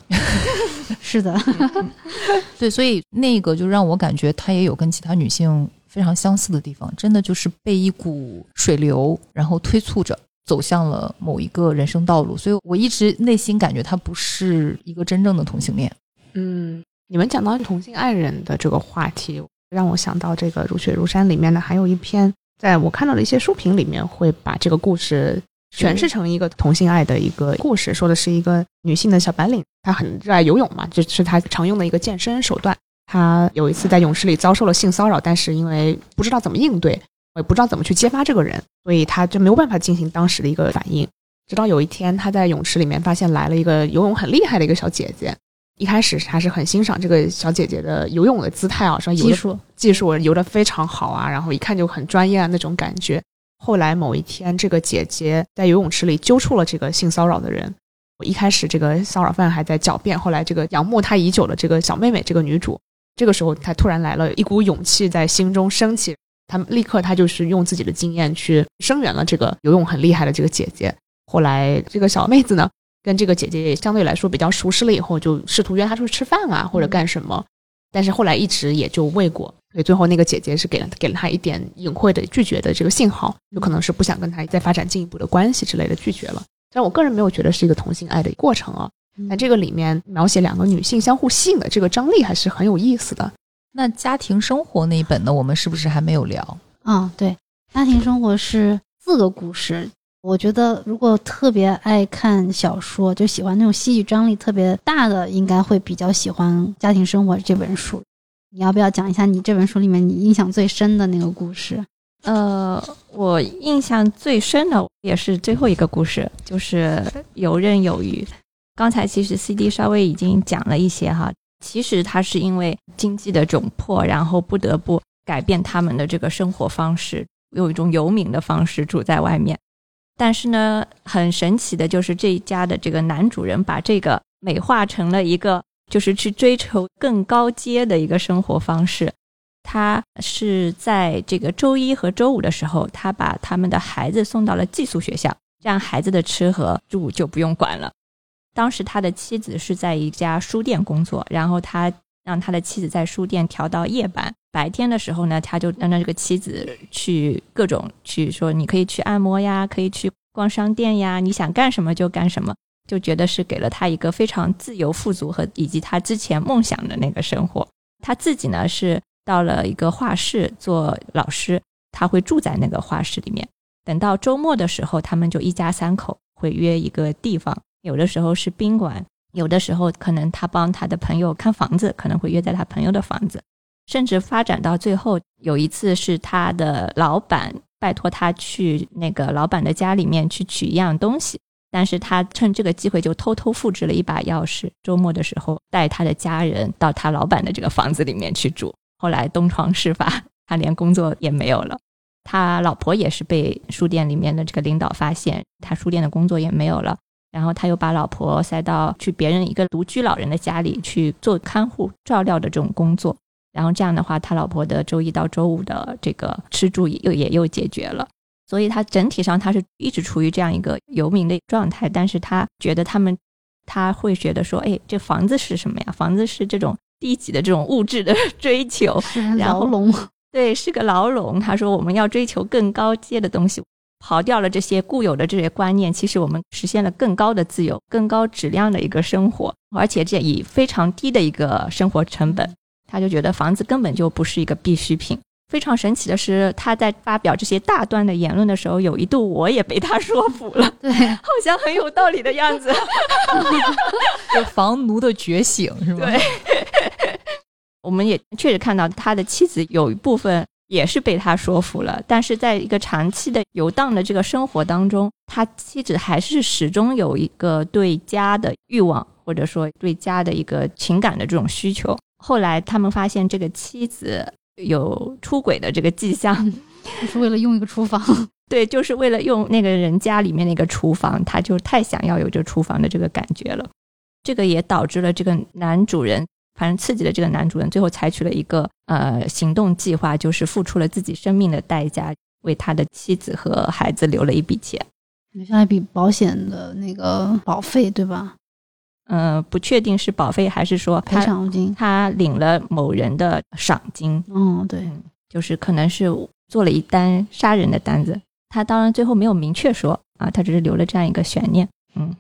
是的，对，所以那个就让我感觉他也有跟其他女性非常相似的地方，真的就是被一股水流然后推促着走向了某一个人生道路，所以我一直内心感觉他不是一个真正的同性恋。嗯。你们讲到同性爱人的这个话题，让我想到这个《如雪如山》里面的还有一篇在我看到的一些书评里面，会把这个故事诠释成一个同性爱的一个故事，说的是一个女性的小白领，她很热爱游泳嘛，这是她常用的一个健身手段。她有一次在泳池里遭受了性骚扰，但是因为不知道怎么应对，也不知道怎么去揭发这个人，所以他就没有办法进行当时的一个反应。直到有一天，他在泳池里面发现来了一个游泳很厉害的一个小姐姐。一开始还是很欣赏这个小姐姐的游泳的姿态啊，说游技术技术游得非常好啊，然后一看就很专业啊那种感觉。后来某一天，这个姐姐在游泳池里揪出了这个性骚扰的人。我一开始这个骚扰犯还在狡辩，后来这个仰慕她已久的这个小妹妹，这个女主，这个时候他突然来了一股勇气在心中升起，他立刻他就是用自己的经验去声援了这个游泳很厉害的这个姐姐。后来这个小妹子呢，跟这个姐姐也相对来说比较熟识了以后，就试图约她出去吃饭啊，或者干什么。但是后来一直也就未果，所以最后那个姐姐是给了给了她一点隐晦的拒绝的这个信号，有可能是不想跟她再发展进一步的关系之类的拒绝了。但我个人没有觉得是一个同性爱的过程啊，但这个里面描写两个女性相互吸引的这个张力还是很有意思的。那家庭生活那一本呢？我们是不是还没有聊？啊，对，家庭生活是四个故事。我觉得如果特别爱看小说，就喜欢那种戏剧张力特别大的，应该会比较喜欢《家庭生活》这本书。你要不要讲一下你这本书里面你印象最深的那个故事？呃，我印象最深的也是最后一个故事，就是游刃有余。刚才其实 CD 稍微已经讲了一些哈，其实他是因为经济的窘迫，然后不得不改变他们的这个生活方式，用一种游民的方式住在外面。但是呢，很神奇的就是这一家的这个男主人把这个美化成了一个，就是去追求更高阶的一个生活方式。他是在这个周一和周五的时候，他把他们的孩子送到了寄宿学校，这样孩子的吃和住就不用管了。当时他的妻子是在一家书店工作，然后他让他的妻子在书店调到夜班，白天的时候呢，他就让这个妻子去各种去说，你可以去按摩呀，可以去逛商店呀，你想干什么就干什么，就觉得是给了他一个非常自由、富足和以及他之前梦想的那个生活。他自己呢是。到了一个画室做老师，他会住在那个画室里面。等到周末的时候，他们就一家三口会约一个地方，有的时候是宾馆，有的时候可能他帮他的朋友看房子，可能会约在他朋友的房子，甚至发展到最后，有一次是他的老板拜托他去那个老板的家里面去取一样东西，但是他趁这个机会就偷偷复制了一把钥匙，周末的时候带他的家人到他老板的这个房子里面去住。后来东窗事发，他连工作也没有了。他老婆也是被书店里面的这个领导发现，他书店的工作也没有了。然后他又把老婆塞到去别人一个独居老人的家里去做看护、照料的这种工作。然后这样的话，他老婆的周一到周五的这个吃住又也又解决了。所以他整体上他是一直处于这样一个游民的状态。但是他觉得他们，他会觉得说，哎，这房子是什么呀？房子是这种。低级的这种物质的追求，牢笼，对，是个牢笼。他说，我们要追求更高阶的东西，刨掉了这些固有的这些观念，其实我们实现了更高的自由、更高质量的一个生活，而且这以非常低的一个生活成本。他就觉得房子根本就不是一个必需品。非常神奇的是，他在发表这些大段的言论的时候，有一度我也被他说服了，对，好像很有道理的样子。就房奴的觉醒是吗？对，我们也确实看到他的妻子有一部分也是被他说服了，但是在一个长期的游荡的这个生活当中，他妻子还是始终有一个对家的欲望，或者说对家的一个情感的这种需求。后来他们发现这个妻子。有出轨的这个迹象，就是为了用一个厨房，对，就是为了用那个人家里面那个厨房，他就太想要有这厨房的这个感觉了。这个也导致了这个男主人，反正刺激了这个男主人，最后采取了一个呃行动计划，就是付出了自己生命的代价，为他的妻子和孩子留了一笔钱，留下一笔保险的那个保费，对吧？嗯，不确定是保费还是说赔偿金，他领了某人的赏金。嗯，对，就是可能是做了一单杀人的单子。他当然最后没有明确说啊，他只是留了这样一个悬念。嗯，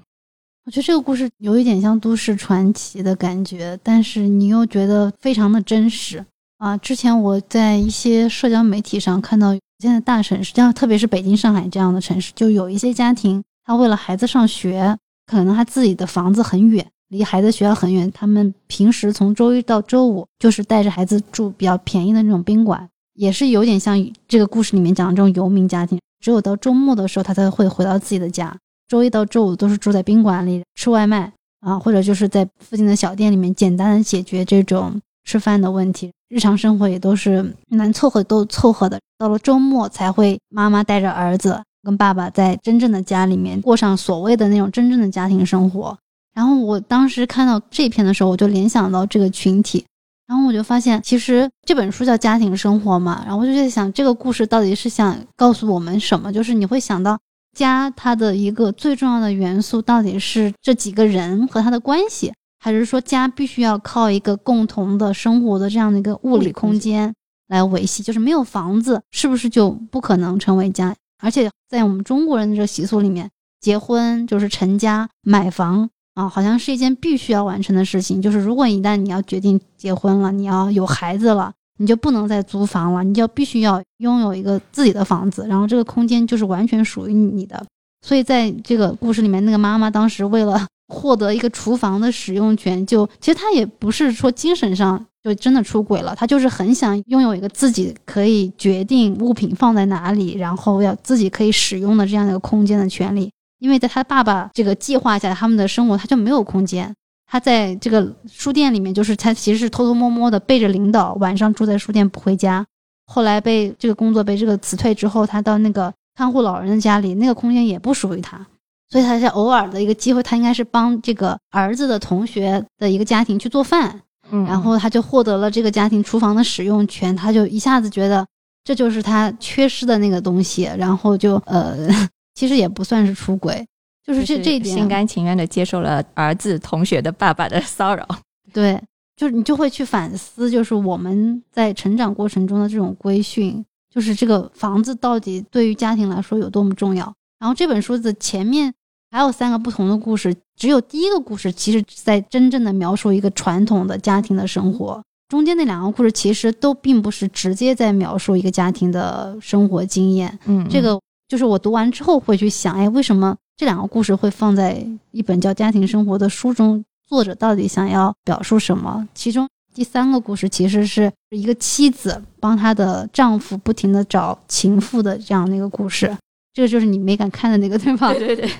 我觉得这个故事有一点像都市传奇的感觉，但是你又觉得非常的真实啊。之前我在一些社交媒体上看到现在大城市，像特别是北京、上海这样的城市，就有一些家庭，他为了孩子上学，可能他自己的房子很远，离孩子学校很远，他们平时从周一到周五就是带着孩子住比较便宜的那种宾馆，也是有点像这个故事里面讲的这种游民家庭，只有到周末的时候，他才会回到自己的家，周一到周五都是住在宾馆里吃外卖啊，或者就是在附近的小店里面简单的解决这种吃饭的问题。日常生活也都是能凑合都凑合的，到了周末才会妈妈带着儿子跟爸爸在真正的家里面过上所谓的那种真正的家庭生活。然后我当时看到这篇的时候，我就联想到这个群体，然后我就发现其实这本书叫《家庭生活》嘛，然后我就在想这个故事到底是想告诉我们什么？就是你会想到家它的一个最重要的元素到底是这几个人和他的关系。还是说家必须要靠一个共同的生活的这样的一个物理空间来维系，就是没有房子，是不是就不可能成为家？而且在我们中国人的这个习俗里面，结婚就是成家买房啊，好像是一件必须要完成的事情。就是如果一旦你要决定结婚了，你要有孩子了，你就不能再租房了，你就必须要拥有一个自己的房子，然后这个空间就是完全属于你的。所以在这个故事里面，那个妈妈当时为了。获得一个厨房的使用权，就其实她也不是说精神上就真的出轨了，她就是很想拥有一个自己可以决定物品放在哪里，然后要自己可以使用的这样的一个空间的权利。因为在他爸爸这个计划下，他们的生活他就没有空间。他在这个书店里面，就是他其实是偷偷摸摸的背着领导，晚上住在书店不回家。后来被这个工作被这个辞退之后，他到那个看护老人的家里，那个空间也不属于他。所以他在偶尔的一个机会，他应该是帮这个儿子的同学的一个家庭去做饭，嗯，然后他就获得了这个家庭厨房的使用权，他就一下子觉得这就是他缺失的那个东西，然后就呃，其实也不算是出轨，就是这这一点心甘情愿的接受了儿子同学的爸爸的骚扰，对，就是你就会去反思，就是我们在成长过程中的这种规训，就是这个房子到底对于家庭来说有多么重要。然后这本书的前面。还有三个不同的故事，只有第一个故事其实在真正的描述一个传统的家庭的生活，中间那两个故事其实都并不是直接在描述一个家庭的生活经验。嗯，这个就是我读完之后会去想，哎，为什么这两个故事会放在一本叫《家庭生活》的书中？作者到底想要表述什么？其中第三个故事其实是一个妻子帮她的丈夫不停的找情妇的这样的一个故事。这个就是你没敢看的那个，对吧？对对对。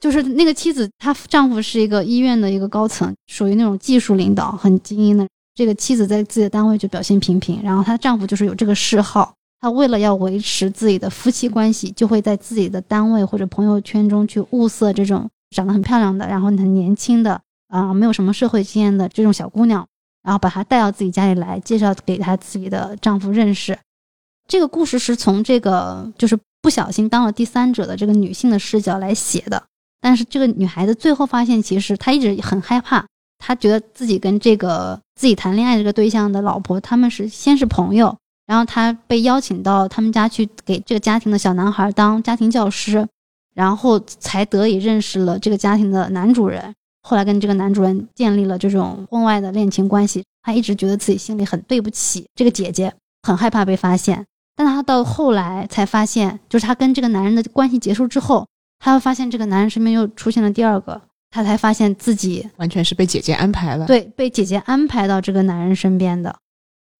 就是那个妻子，她丈夫是一个医院的一个高层，属于那种技术领导，很精英的。这个妻子在自己的单位就表现平平，然后她丈夫就是有这个嗜好，他为了要维持自己的夫妻关系，就会在自己的单位或者朋友圈中去物色这种长得很漂亮的，然后很年轻的啊，没有什么社会经验的这种小姑娘，然后把她带到自己家里来，介绍给她自己的丈夫认识。这个故事是从这个就是不小心当了第三者的这个女性的视角来写的。但是这个女孩子最后发现，其实她一直很害怕，她觉得自己跟这个自己谈恋爱这个对象的老婆，他们是先是朋友，然后她被邀请到他们家去给这个家庭的小男孩当家庭教师，然后才得以认识了这个家庭的男主人，后来跟这个男主人建立了这种婚外的恋情关系。她一直觉得自己心里很对不起这个姐姐，很害怕被发现。但她到后来才发现，就是她跟这个男人的关系结束之后。他又发现这个男人身边又出现了第二个，他才发现自己完全是被姐姐安排了。对，被姐姐安排到这个男人身边的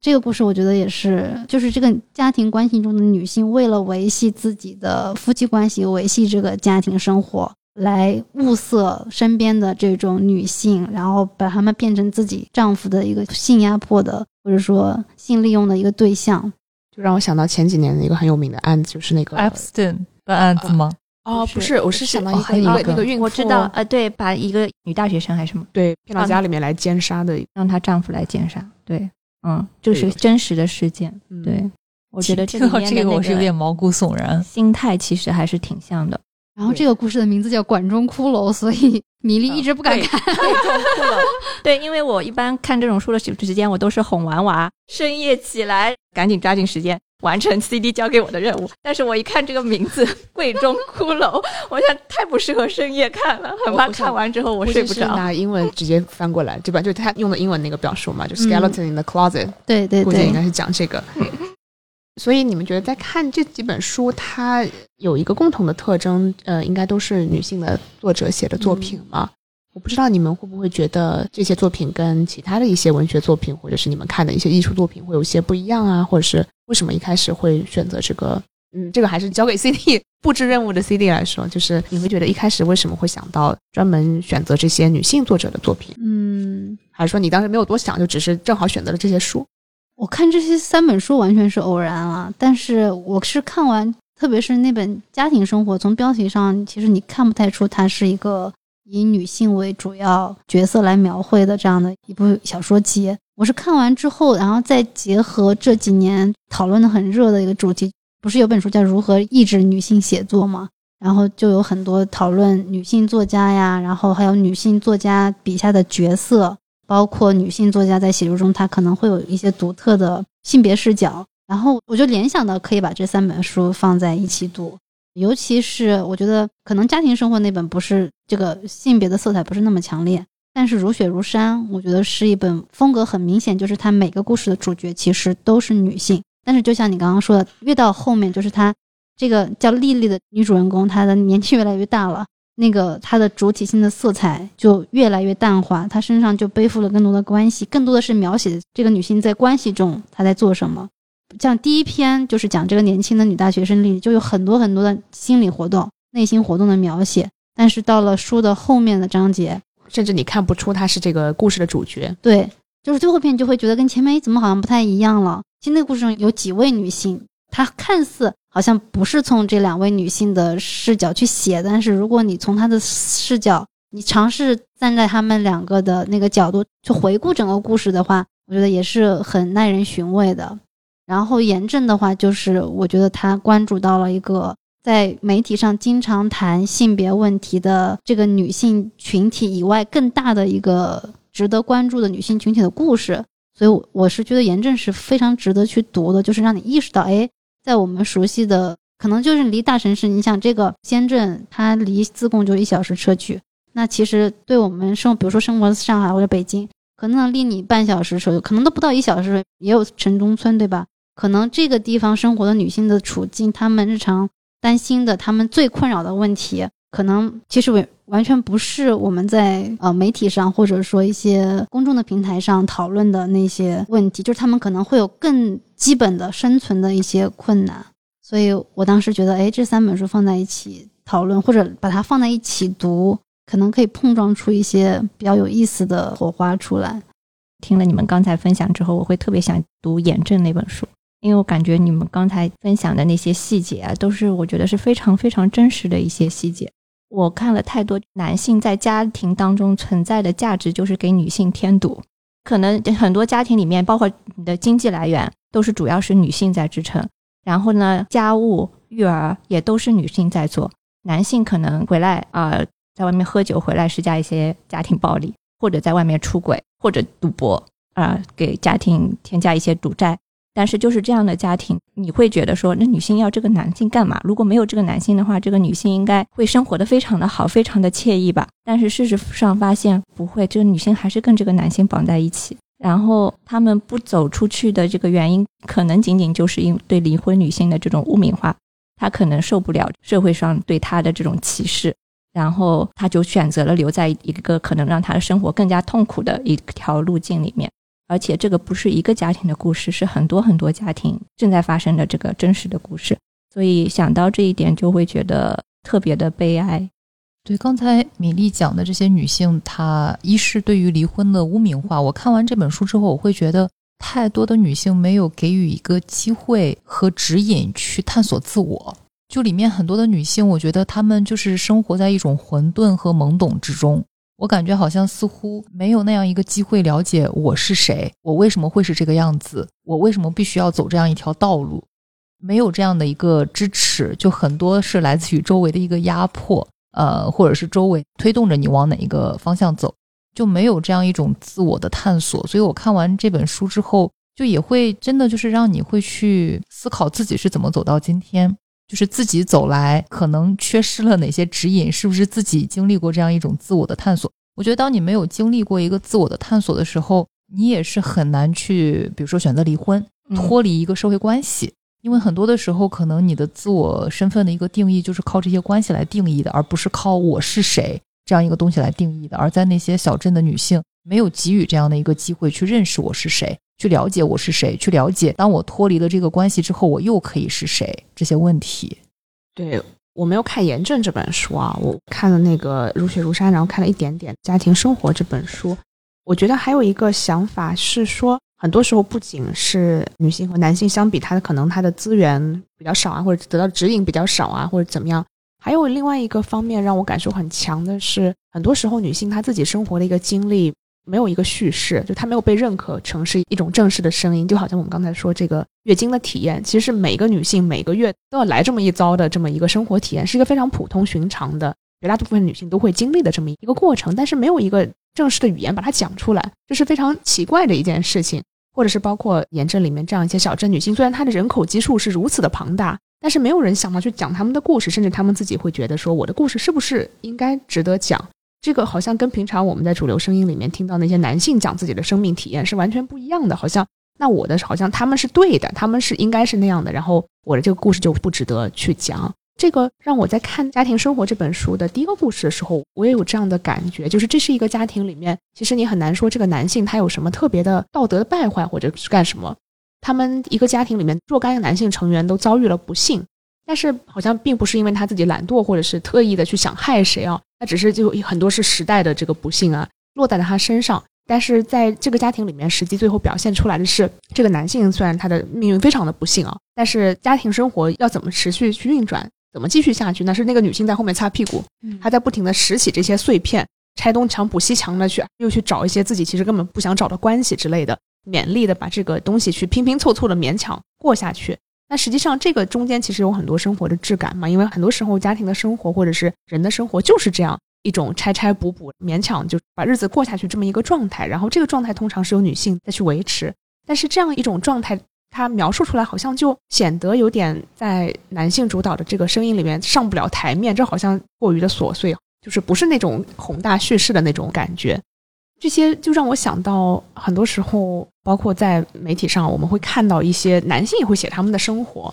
这个故事，我觉得也是，就是这个家庭关系中的女性为了维系自己的夫妻关系，维系这个家庭生活，来物色身边的这种女性，然后把她们变成自己丈夫的一个性压迫的或者说性利用的一个对象，就让我想到前几年的一个很有名的案子，就是那个 Epstein 的案子吗？哦，不是，我是想到一个一个那个孕妇，我知道，呃，对，把一个女大学生还是什么，对，骗到家里面来奸杀的，让她丈夫来奸杀，对，嗯，就是真实的事件，对，我觉得这个这个我是有点毛骨悚然，心态其实还是挺像的。然后这个故事的名字叫《管中骷髅》，所以米粒一直不敢看。管中骷髅 对，因为我一般看这种书的时时间，我都是哄完娃，深夜起来，赶紧抓紧时间。完成 CD 交给我的任务，但是我一看这个名字《贵中骷髅》，我想太不适合深夜看了，很怕看完之后我睡不着。拿英文直接翻过来，对吧？就他用的英文那个表述嘛，就 skeleton in the closet。对对对，估计应该是讲这个。所以你们觉得在看这几本书，它有一个共同的特征，呃，应该都是女性的作者写的作品吗？我不知道你们会不会觉得这些作品跟其他的一些文学作品，或者是你们看的一些艺术作品会有一些不一样啊？或者是为什么一开始会选择这个？嗯，这个还是交给 CD 布置任务的 CD 来说，就是你会觉得一开始为什么会想到专门选择这些女性作者的作品？嗯，还是说你当时没有多想，就只是正好选择了这些书？我看这些三本书完全是偶然啊，但是我是看完，特别是那本《家庭生活》，从标题上其实你看不太出它是一个。以女性为主要角色来描绘的这样的一部小说集，我是看完之后，然后再结合这几年讨论的很热的一个主题，不是有本书叫《如何抑制女性写作》吗？然后就有很多讨论女性作家呀，然后还有女性作家笔下的角色，包括女性作家在写作中她可能会有一些独特的性别视角，然后我就联想到可以把这三本书放在一起读。尤其是我觉得，可能家庭生活那本不是这个性别的色彩不是那么强烈，但是如雪如山，我觉得是一本风格很明显，就是它每个故事的主角其实都是女性。但是就像你刚刚说的，越到后面，就是她这个叫丽丽的女主人公，她的年纪 越来越大了，那个她的主体性的色彩就越来越淡化，她身上就背负了更多的关系，更多的是描写这个女性在关系中她在做什么。像第一篇就是讲这个年轻的女大学生丽，就有很多很多的心理活动、内心活动的描写。但是到了书的后面的章节，甚至你看不出她是这个故事的主角。对，就是最后篇你就会觉得跟前面怎么好像不太一样了。其实那个故事中有几位女性，她看似好像不是从这两位女性的视角去写，但是如果你从她的视角，你尝试站在她们两个的那个角度去回顾整个故事的话，我觉得也是很耐人寻味的。然后严正的话，就是我觉得他关注到了一个在媒体上经常谈性别问题的这个女性群体以外更大的一个值得关注的女性群体的故事，所以我是觉得炎症是非常值得去读的，就是让你意识到，哎，在我们熟悉的可能就是离大城市，你想这个先镇，它离自贡就一小时车距，那其实对我们生，比如说生活在上海或者北京，可能离你半小时车，可能都不到一小时，也有城中村，对吧？可能这个地方生活的女性的处境，她们日常担心的，他们最困扰的问题，可能其实完完全不是我们在呃媒体上或者说一些公众的平台上讨论的那些问题，就是他们可能会有更基本的生存的一些困难。所以我当时觉得，哎，这三本书放在一起讨论，或者把它放在一起读，可能可以碰撞出一些比较有意思的火花出来。听了你们刚才分享之后，我会特别想读《眼症》那本书。因为我感觉你们刚才分享的那些细节啊，都是我觉得是非常非常真实的一些细节。我看了太多男性在家庭当中存在的价值，就是给女性添堵。可能很多家庭里面，包括你的经济来源，都是主要是女性在支撑。然后呢，家务、育儿也都是女性在做。男性可能回来啊，在外面喝酒回来施加一些家庭暴力，或者在外面出轨，或者赌博啊，给家庭添加一些赌债。但是就是这样的家庭，你会觉得说，那女性要这个男性干嘛？如果没有这个男性的话，这个女性应该会生活的非常的好，非常的惬意吧？但是事实上发现不会，这个女性还是跟这个男性绑在一起。然后他们不走出去的这个原因，可能仅仅就是因对离婚女性的这种污名化，她可能受不了社会上对她的这种歧视，然后她就选择了留在一个可能让她的生活更加痛苦的一条路径里面。而且这个不是一个家庭的故事，是很多很多家庭正在发生的这个真实的故事。所以想到这一点，就会觉得特别的悲哀。对，刚才米粒讲的这些女性，她一是对于离婚的污名化。我看完这本书之后，我会觉得太多的女性没有给予一个机会和指引去探索自我。就里面很多的女性，我觉得她们就是生活在一种混沌和懵懂之中。我感觉好像似乎没有那样一个机会了解我是谁，我为什么会是这个样子，我为什么必须要走这样一条道路，没有这样的一个支持，就很多是来自于周围的一个压迫，呃，或者是周围推动着你往哪一个方向走，就没有这样一种自我的探索。所以我看完这本书之后，就也会真的就是让你会去思考自己是怎么走到今天。就是自己走来，可能缺失了哪些指引？是不是自己经历过这样一种自我的探索？我觉得，当你没有经历过一个自我的探索的时候，你也是很难去，比如说选择离婚，脱离一个社会关系。因为很多的时候，可能你的自我身份的一个定义就是靠这些关系来定义的，而不是靠我是谁这样一个东西来定义的。而在那些小镇的女性没有给予这样的一个机会去认识我是谁，去了解我是谁，去了解当我脱离了这个关系之后，我又可以是谁这些问题。对我没有看《严正》这本书啊，我看了那个《如雪如山》，然后看了一点点《家庭生活》这本书。我觉得还有一个想法是说。很多时候，不仅是女性和男性相比，他可能他的资源比较少啊，或者得到指引比较少啊，或者怎么样。还有另外一个方面让我感受很强的是，很多时候女性她自己生活的一个经历没有一个叙事，就她没有被认可成是一种正式的声音。就好像我们刚才说这个月经的体验，其实是每个女性每个月都要来这么一遭的这么一个生活体验，是一个非常普通寻常的，绝大部分女性都会经历的这么一个过程，但是没有一个。正式的语言把它讲出来，这是非常奇怪的一件事情。或者是包括炎症里面这样一些小镇女性，虽然她的人口基数是如此的庞大，但是没有人想到去讲他们的故事，甚至他们自己会觉得说，我的故事是不是应该值得讲？这个好像跟平常我们在主流声音里面听到那些男性讲自己的生命体验是完全不一样的。好像那我的好像他们是对的，他们是应该是那样的，然后我的这个故事就不值得去讲。这个让我在看《家庭生活》这本书的第一个故事的时候，我也有这样的感觉，就是这是一个家庭里面，其实你很难说这个男性他有什么特别的道德的败坏，或者是干什么。他们一个家庭里面若干个男性成员都遭遇了不幸，但是好像并不是因为他自己懒惰，或者是特意的去想害谁啊，他只是就很多是时代的这个不幸啊落在了他身上。但是在这个家庭里面，实际最后表现出来的是，这个男性虽然他的命运非常的不幸啊，但是家庭生活要怎么持续去运转？怎么继续下去？呢是那个女性在后面擦屁股，她在不停的拾起这些碎片，拆东墙补西墙的去，又去找一些自己其实根本不想找的关系之类的，勉力的把这个东西去拼拼凑凑的勉强过下去。那实际上这个中间其实有很多生活的质感嘛，因为很多时候家庭的生活或者是人的生活就是这样一种拆拆补补，勉强就把日子过下去这么一个状态。然后这个状态通常是由女性再去维持，但是这样一种状态。它描述出来好像就显得有点在男性主导的这个声音里面上不了台面，这好像过于的琐碎，就是不是那种宏大叙事的那种感觉。这些就让我想到，很多时候，包括在媒体上，我们会看到一些男性也会写他们的生活，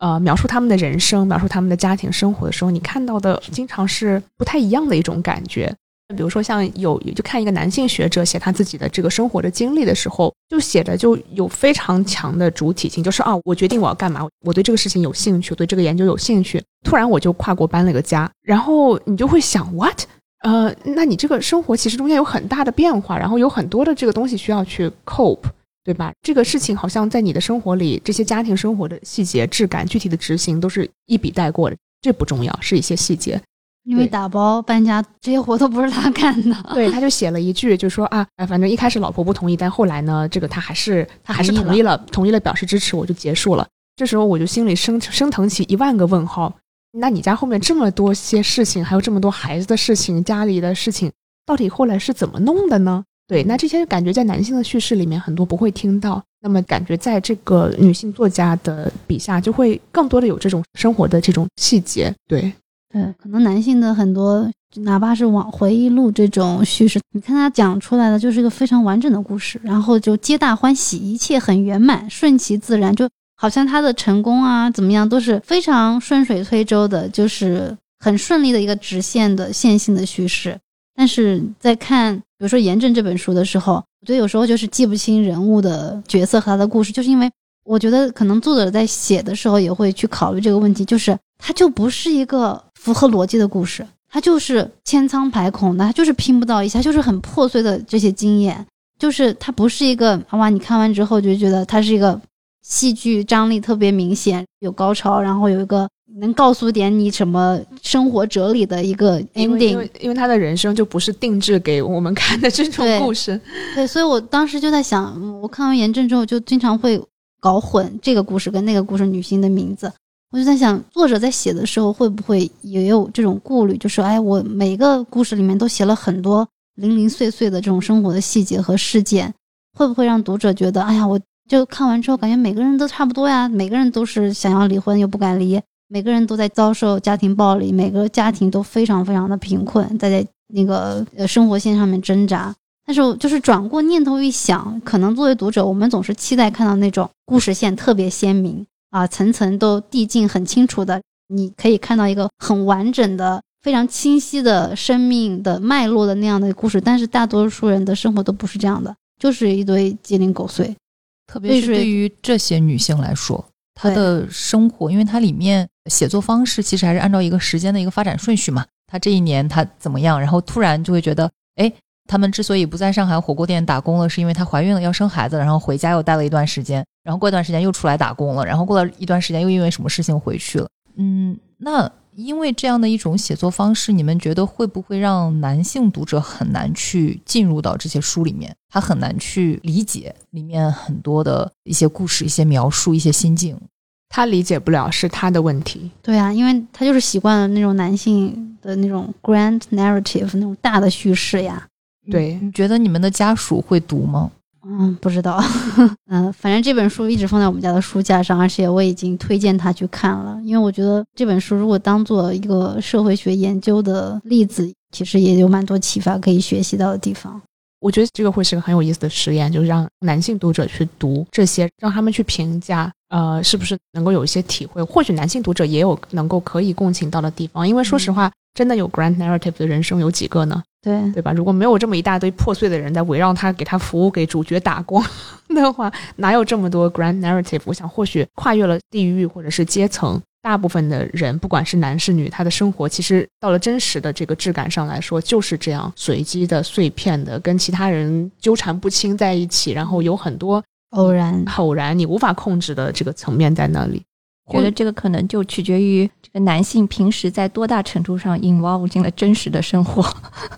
呃，描述他们的人生，描述他们的家庭生活的时候，你看到的经常是不太一样的一种感觉。比如说，像有就看一个男性学者写他自己的这个生活的经历的时候，就写的就有非常强的主体性，就是啊，我决定我要干嘛，我对这个事情有兴趣，对这个研究有兴趣，突然我就跨国搬了个家，然后你就会想，what？呃，那你这个生活其实中间有很大的变化，然后有很多的这个东西需要去 cope，对吧？这个事情好像在你的生活里，这些家庭生活的细节、质感、具体的执行都是一笔带过的，这不重要，是一些细节。因为打包搬家这些活都不是他干的，对，他 就写了一句，就说啊，反正一开始老婆不同意，但后来呢，这个他还是他还是同意了，同意了表示支持，我就结束了。这时候我就心里升升腾起一万个问号。那你家后面这么多些事情，还有这么多孩子的事情，家里的事情，到底后来是怎么弄的呢？对，那这些感觉在男性的叙事里面很多不会听到，那么感觉在这个女性作家的笔下就会更多的有这种生活的这种细节，对。对，可能男性的很多，哪怕是往回忆录这种叙事，你看他讲出来的就是一个非常完整的故事，然后就皆大欢喜，一切很圆满，顺其自然，就好像他的成功啊怎么样都是非常顺水推舟的，就是很顺利的一个直线的线性的叙事。但是在看，比如说《严正》这本书的时候，我觉得有时候就是记不清人物的角色和他的故事，就是因为我觉得可能作者在写的时候也会去考虑这个问题，就是他就不是一个。符合逻辑的故事，它就是千疮百孔的，它就是拼不到一下，就是很破碎的这些经验，就是它不是一个哇，你看完之后就觉得它是一个戏剧张力特别明显，有高潮，然后有一个能告诉点你什么生活哲理的一个 ending，因为因为他的人生就不是定制给我们看的这种故事，对，所以我当时就在想，我看完《炎症》之后就经常会搞混这个故事跟那个故事女性的名字。我就在想，作者在写的时候会不会也有这种顾虑？就说，哎，我每个故事里面都写了很多零零碎碎的这种生活的细节和事件，会不会让读者觉得，哎呀，我就看完之后感觉每个人都差不多呀，每个人都是想要离婚又不敢离，每个人都在遭受家庭暴力，每个家庭都非常非常的贫困，在在那个呃生活线上面挣扎。但是，就是转过念头一想，可能作为读者，我们总是期待看到那种故事线特别鲜明。啊，层层都递进很清楚的，你可以看到一个很完整的、非常清晰的生命的脉络的那样的故事。但是大多数人的生活都不是这样的，就是一堆鸡零狗碎。特别是对于这些女性来说，她的生活，因为它里面写作方式其实还是按照一个时间的一个发展顺序嘛。她这一年她怎么样，然后突然就会觉得，哎。他们之所以不在上海火锅店打工了，是因为她怀孕了要生孩子，然后回家又待了一段时间，然后过一段时间又出来打工了，然后过了一段时间又因为什么事情回去了。嗯，那因为这样的一种写作方式，你们觉得会不会让男性读者很难去进入到这些书里面？他很难去理解里面很多的一些故事、一些描述、一些心境，他理解不了是他的问题。对啊，因为他就是习惯了那种男性的那种 grand narrative 那种大的叙事呀。对，你觉得你们的家属会读吗？嗯，不知道。嗯，反正这本书一直放在我们家的书架上，而且我已经推荐他去看了。因为我觉得这本书如果当做一个社会学研究的例子，其实也有蛮多启发可以学习到的地方。我觉得这个会是个很有意思的实验，就是让男性读者去读这些，让他们去评价，呃，是不是能够有一些体会。或许男性读者也有能够可以共情到的地方，因为说实话，真的有 grand narrative 的人生有几个呢？对对吧？如果没有这么一大堆破碎的人在围绕他给他服务，给主角打光 的话，哪有这么多 grand narrative？我想或许跨越了地域或者是阶层，大部分的人不管是男是女，他的生活其实到了真实的这个质感上来说，就是这样随机的、碎片的，跟其他人纠缠不清在一起，然后有很多偶然、偶然你无法控制的这个层面在那里。觉得这个可能就取决于这个男性平时在多大程度上 involve 进了真实的生活。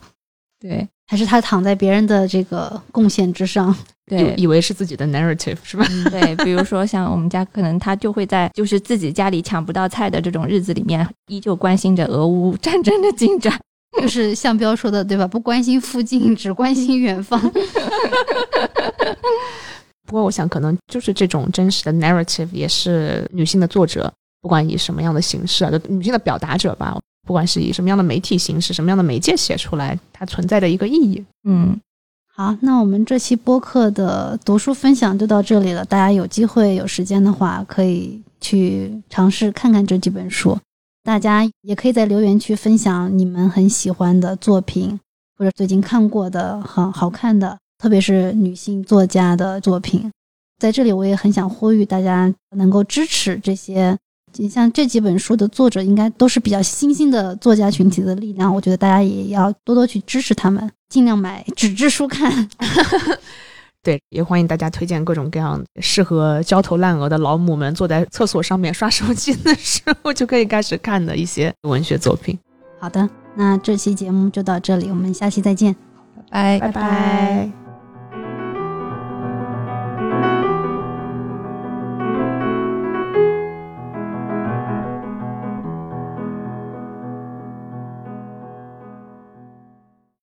对，还是他躺在别人的这个贡献之上，对，以为是自己的 narrative 是吧？对，比如说像我们家，可能他就会在就是自己家里抢不到菜的这种日子里面，依旧关心着俄乌战争的进展，就是向彪说的对吧？不关心附近，只关心远方。不过我想，可能就是这种真实的 narrative，也是女性的作者，不管以什么样的形式啊，就女性的表达者吧。不管是以什么样的媒体形式、什么样的媒介写出来，它存在的一个意义。嗯，好，那我们这期播客的读书分享就到这里了。大家有机会、有时间的话，可以去尝试看看这几本书。大家也可以在留言区分享你们很喜欢的作品，或者最近看过的很好看的，特别是女性作家的作品。在这里，我也很想呼吁大家能够支持这些。你像这几本书的作者，应该都是比较新兴的作家群体的力量。我觉得大家也要多多去支持他们，尽量买纸质书看。对，也欢迎大家推荐各种各样适合焦头烂额的老母们坐在厕所上面刷手机的时候就可以开始看的一些文学作品。好的，那这期节目就到这里，我们下期再见，拜拜拜拜。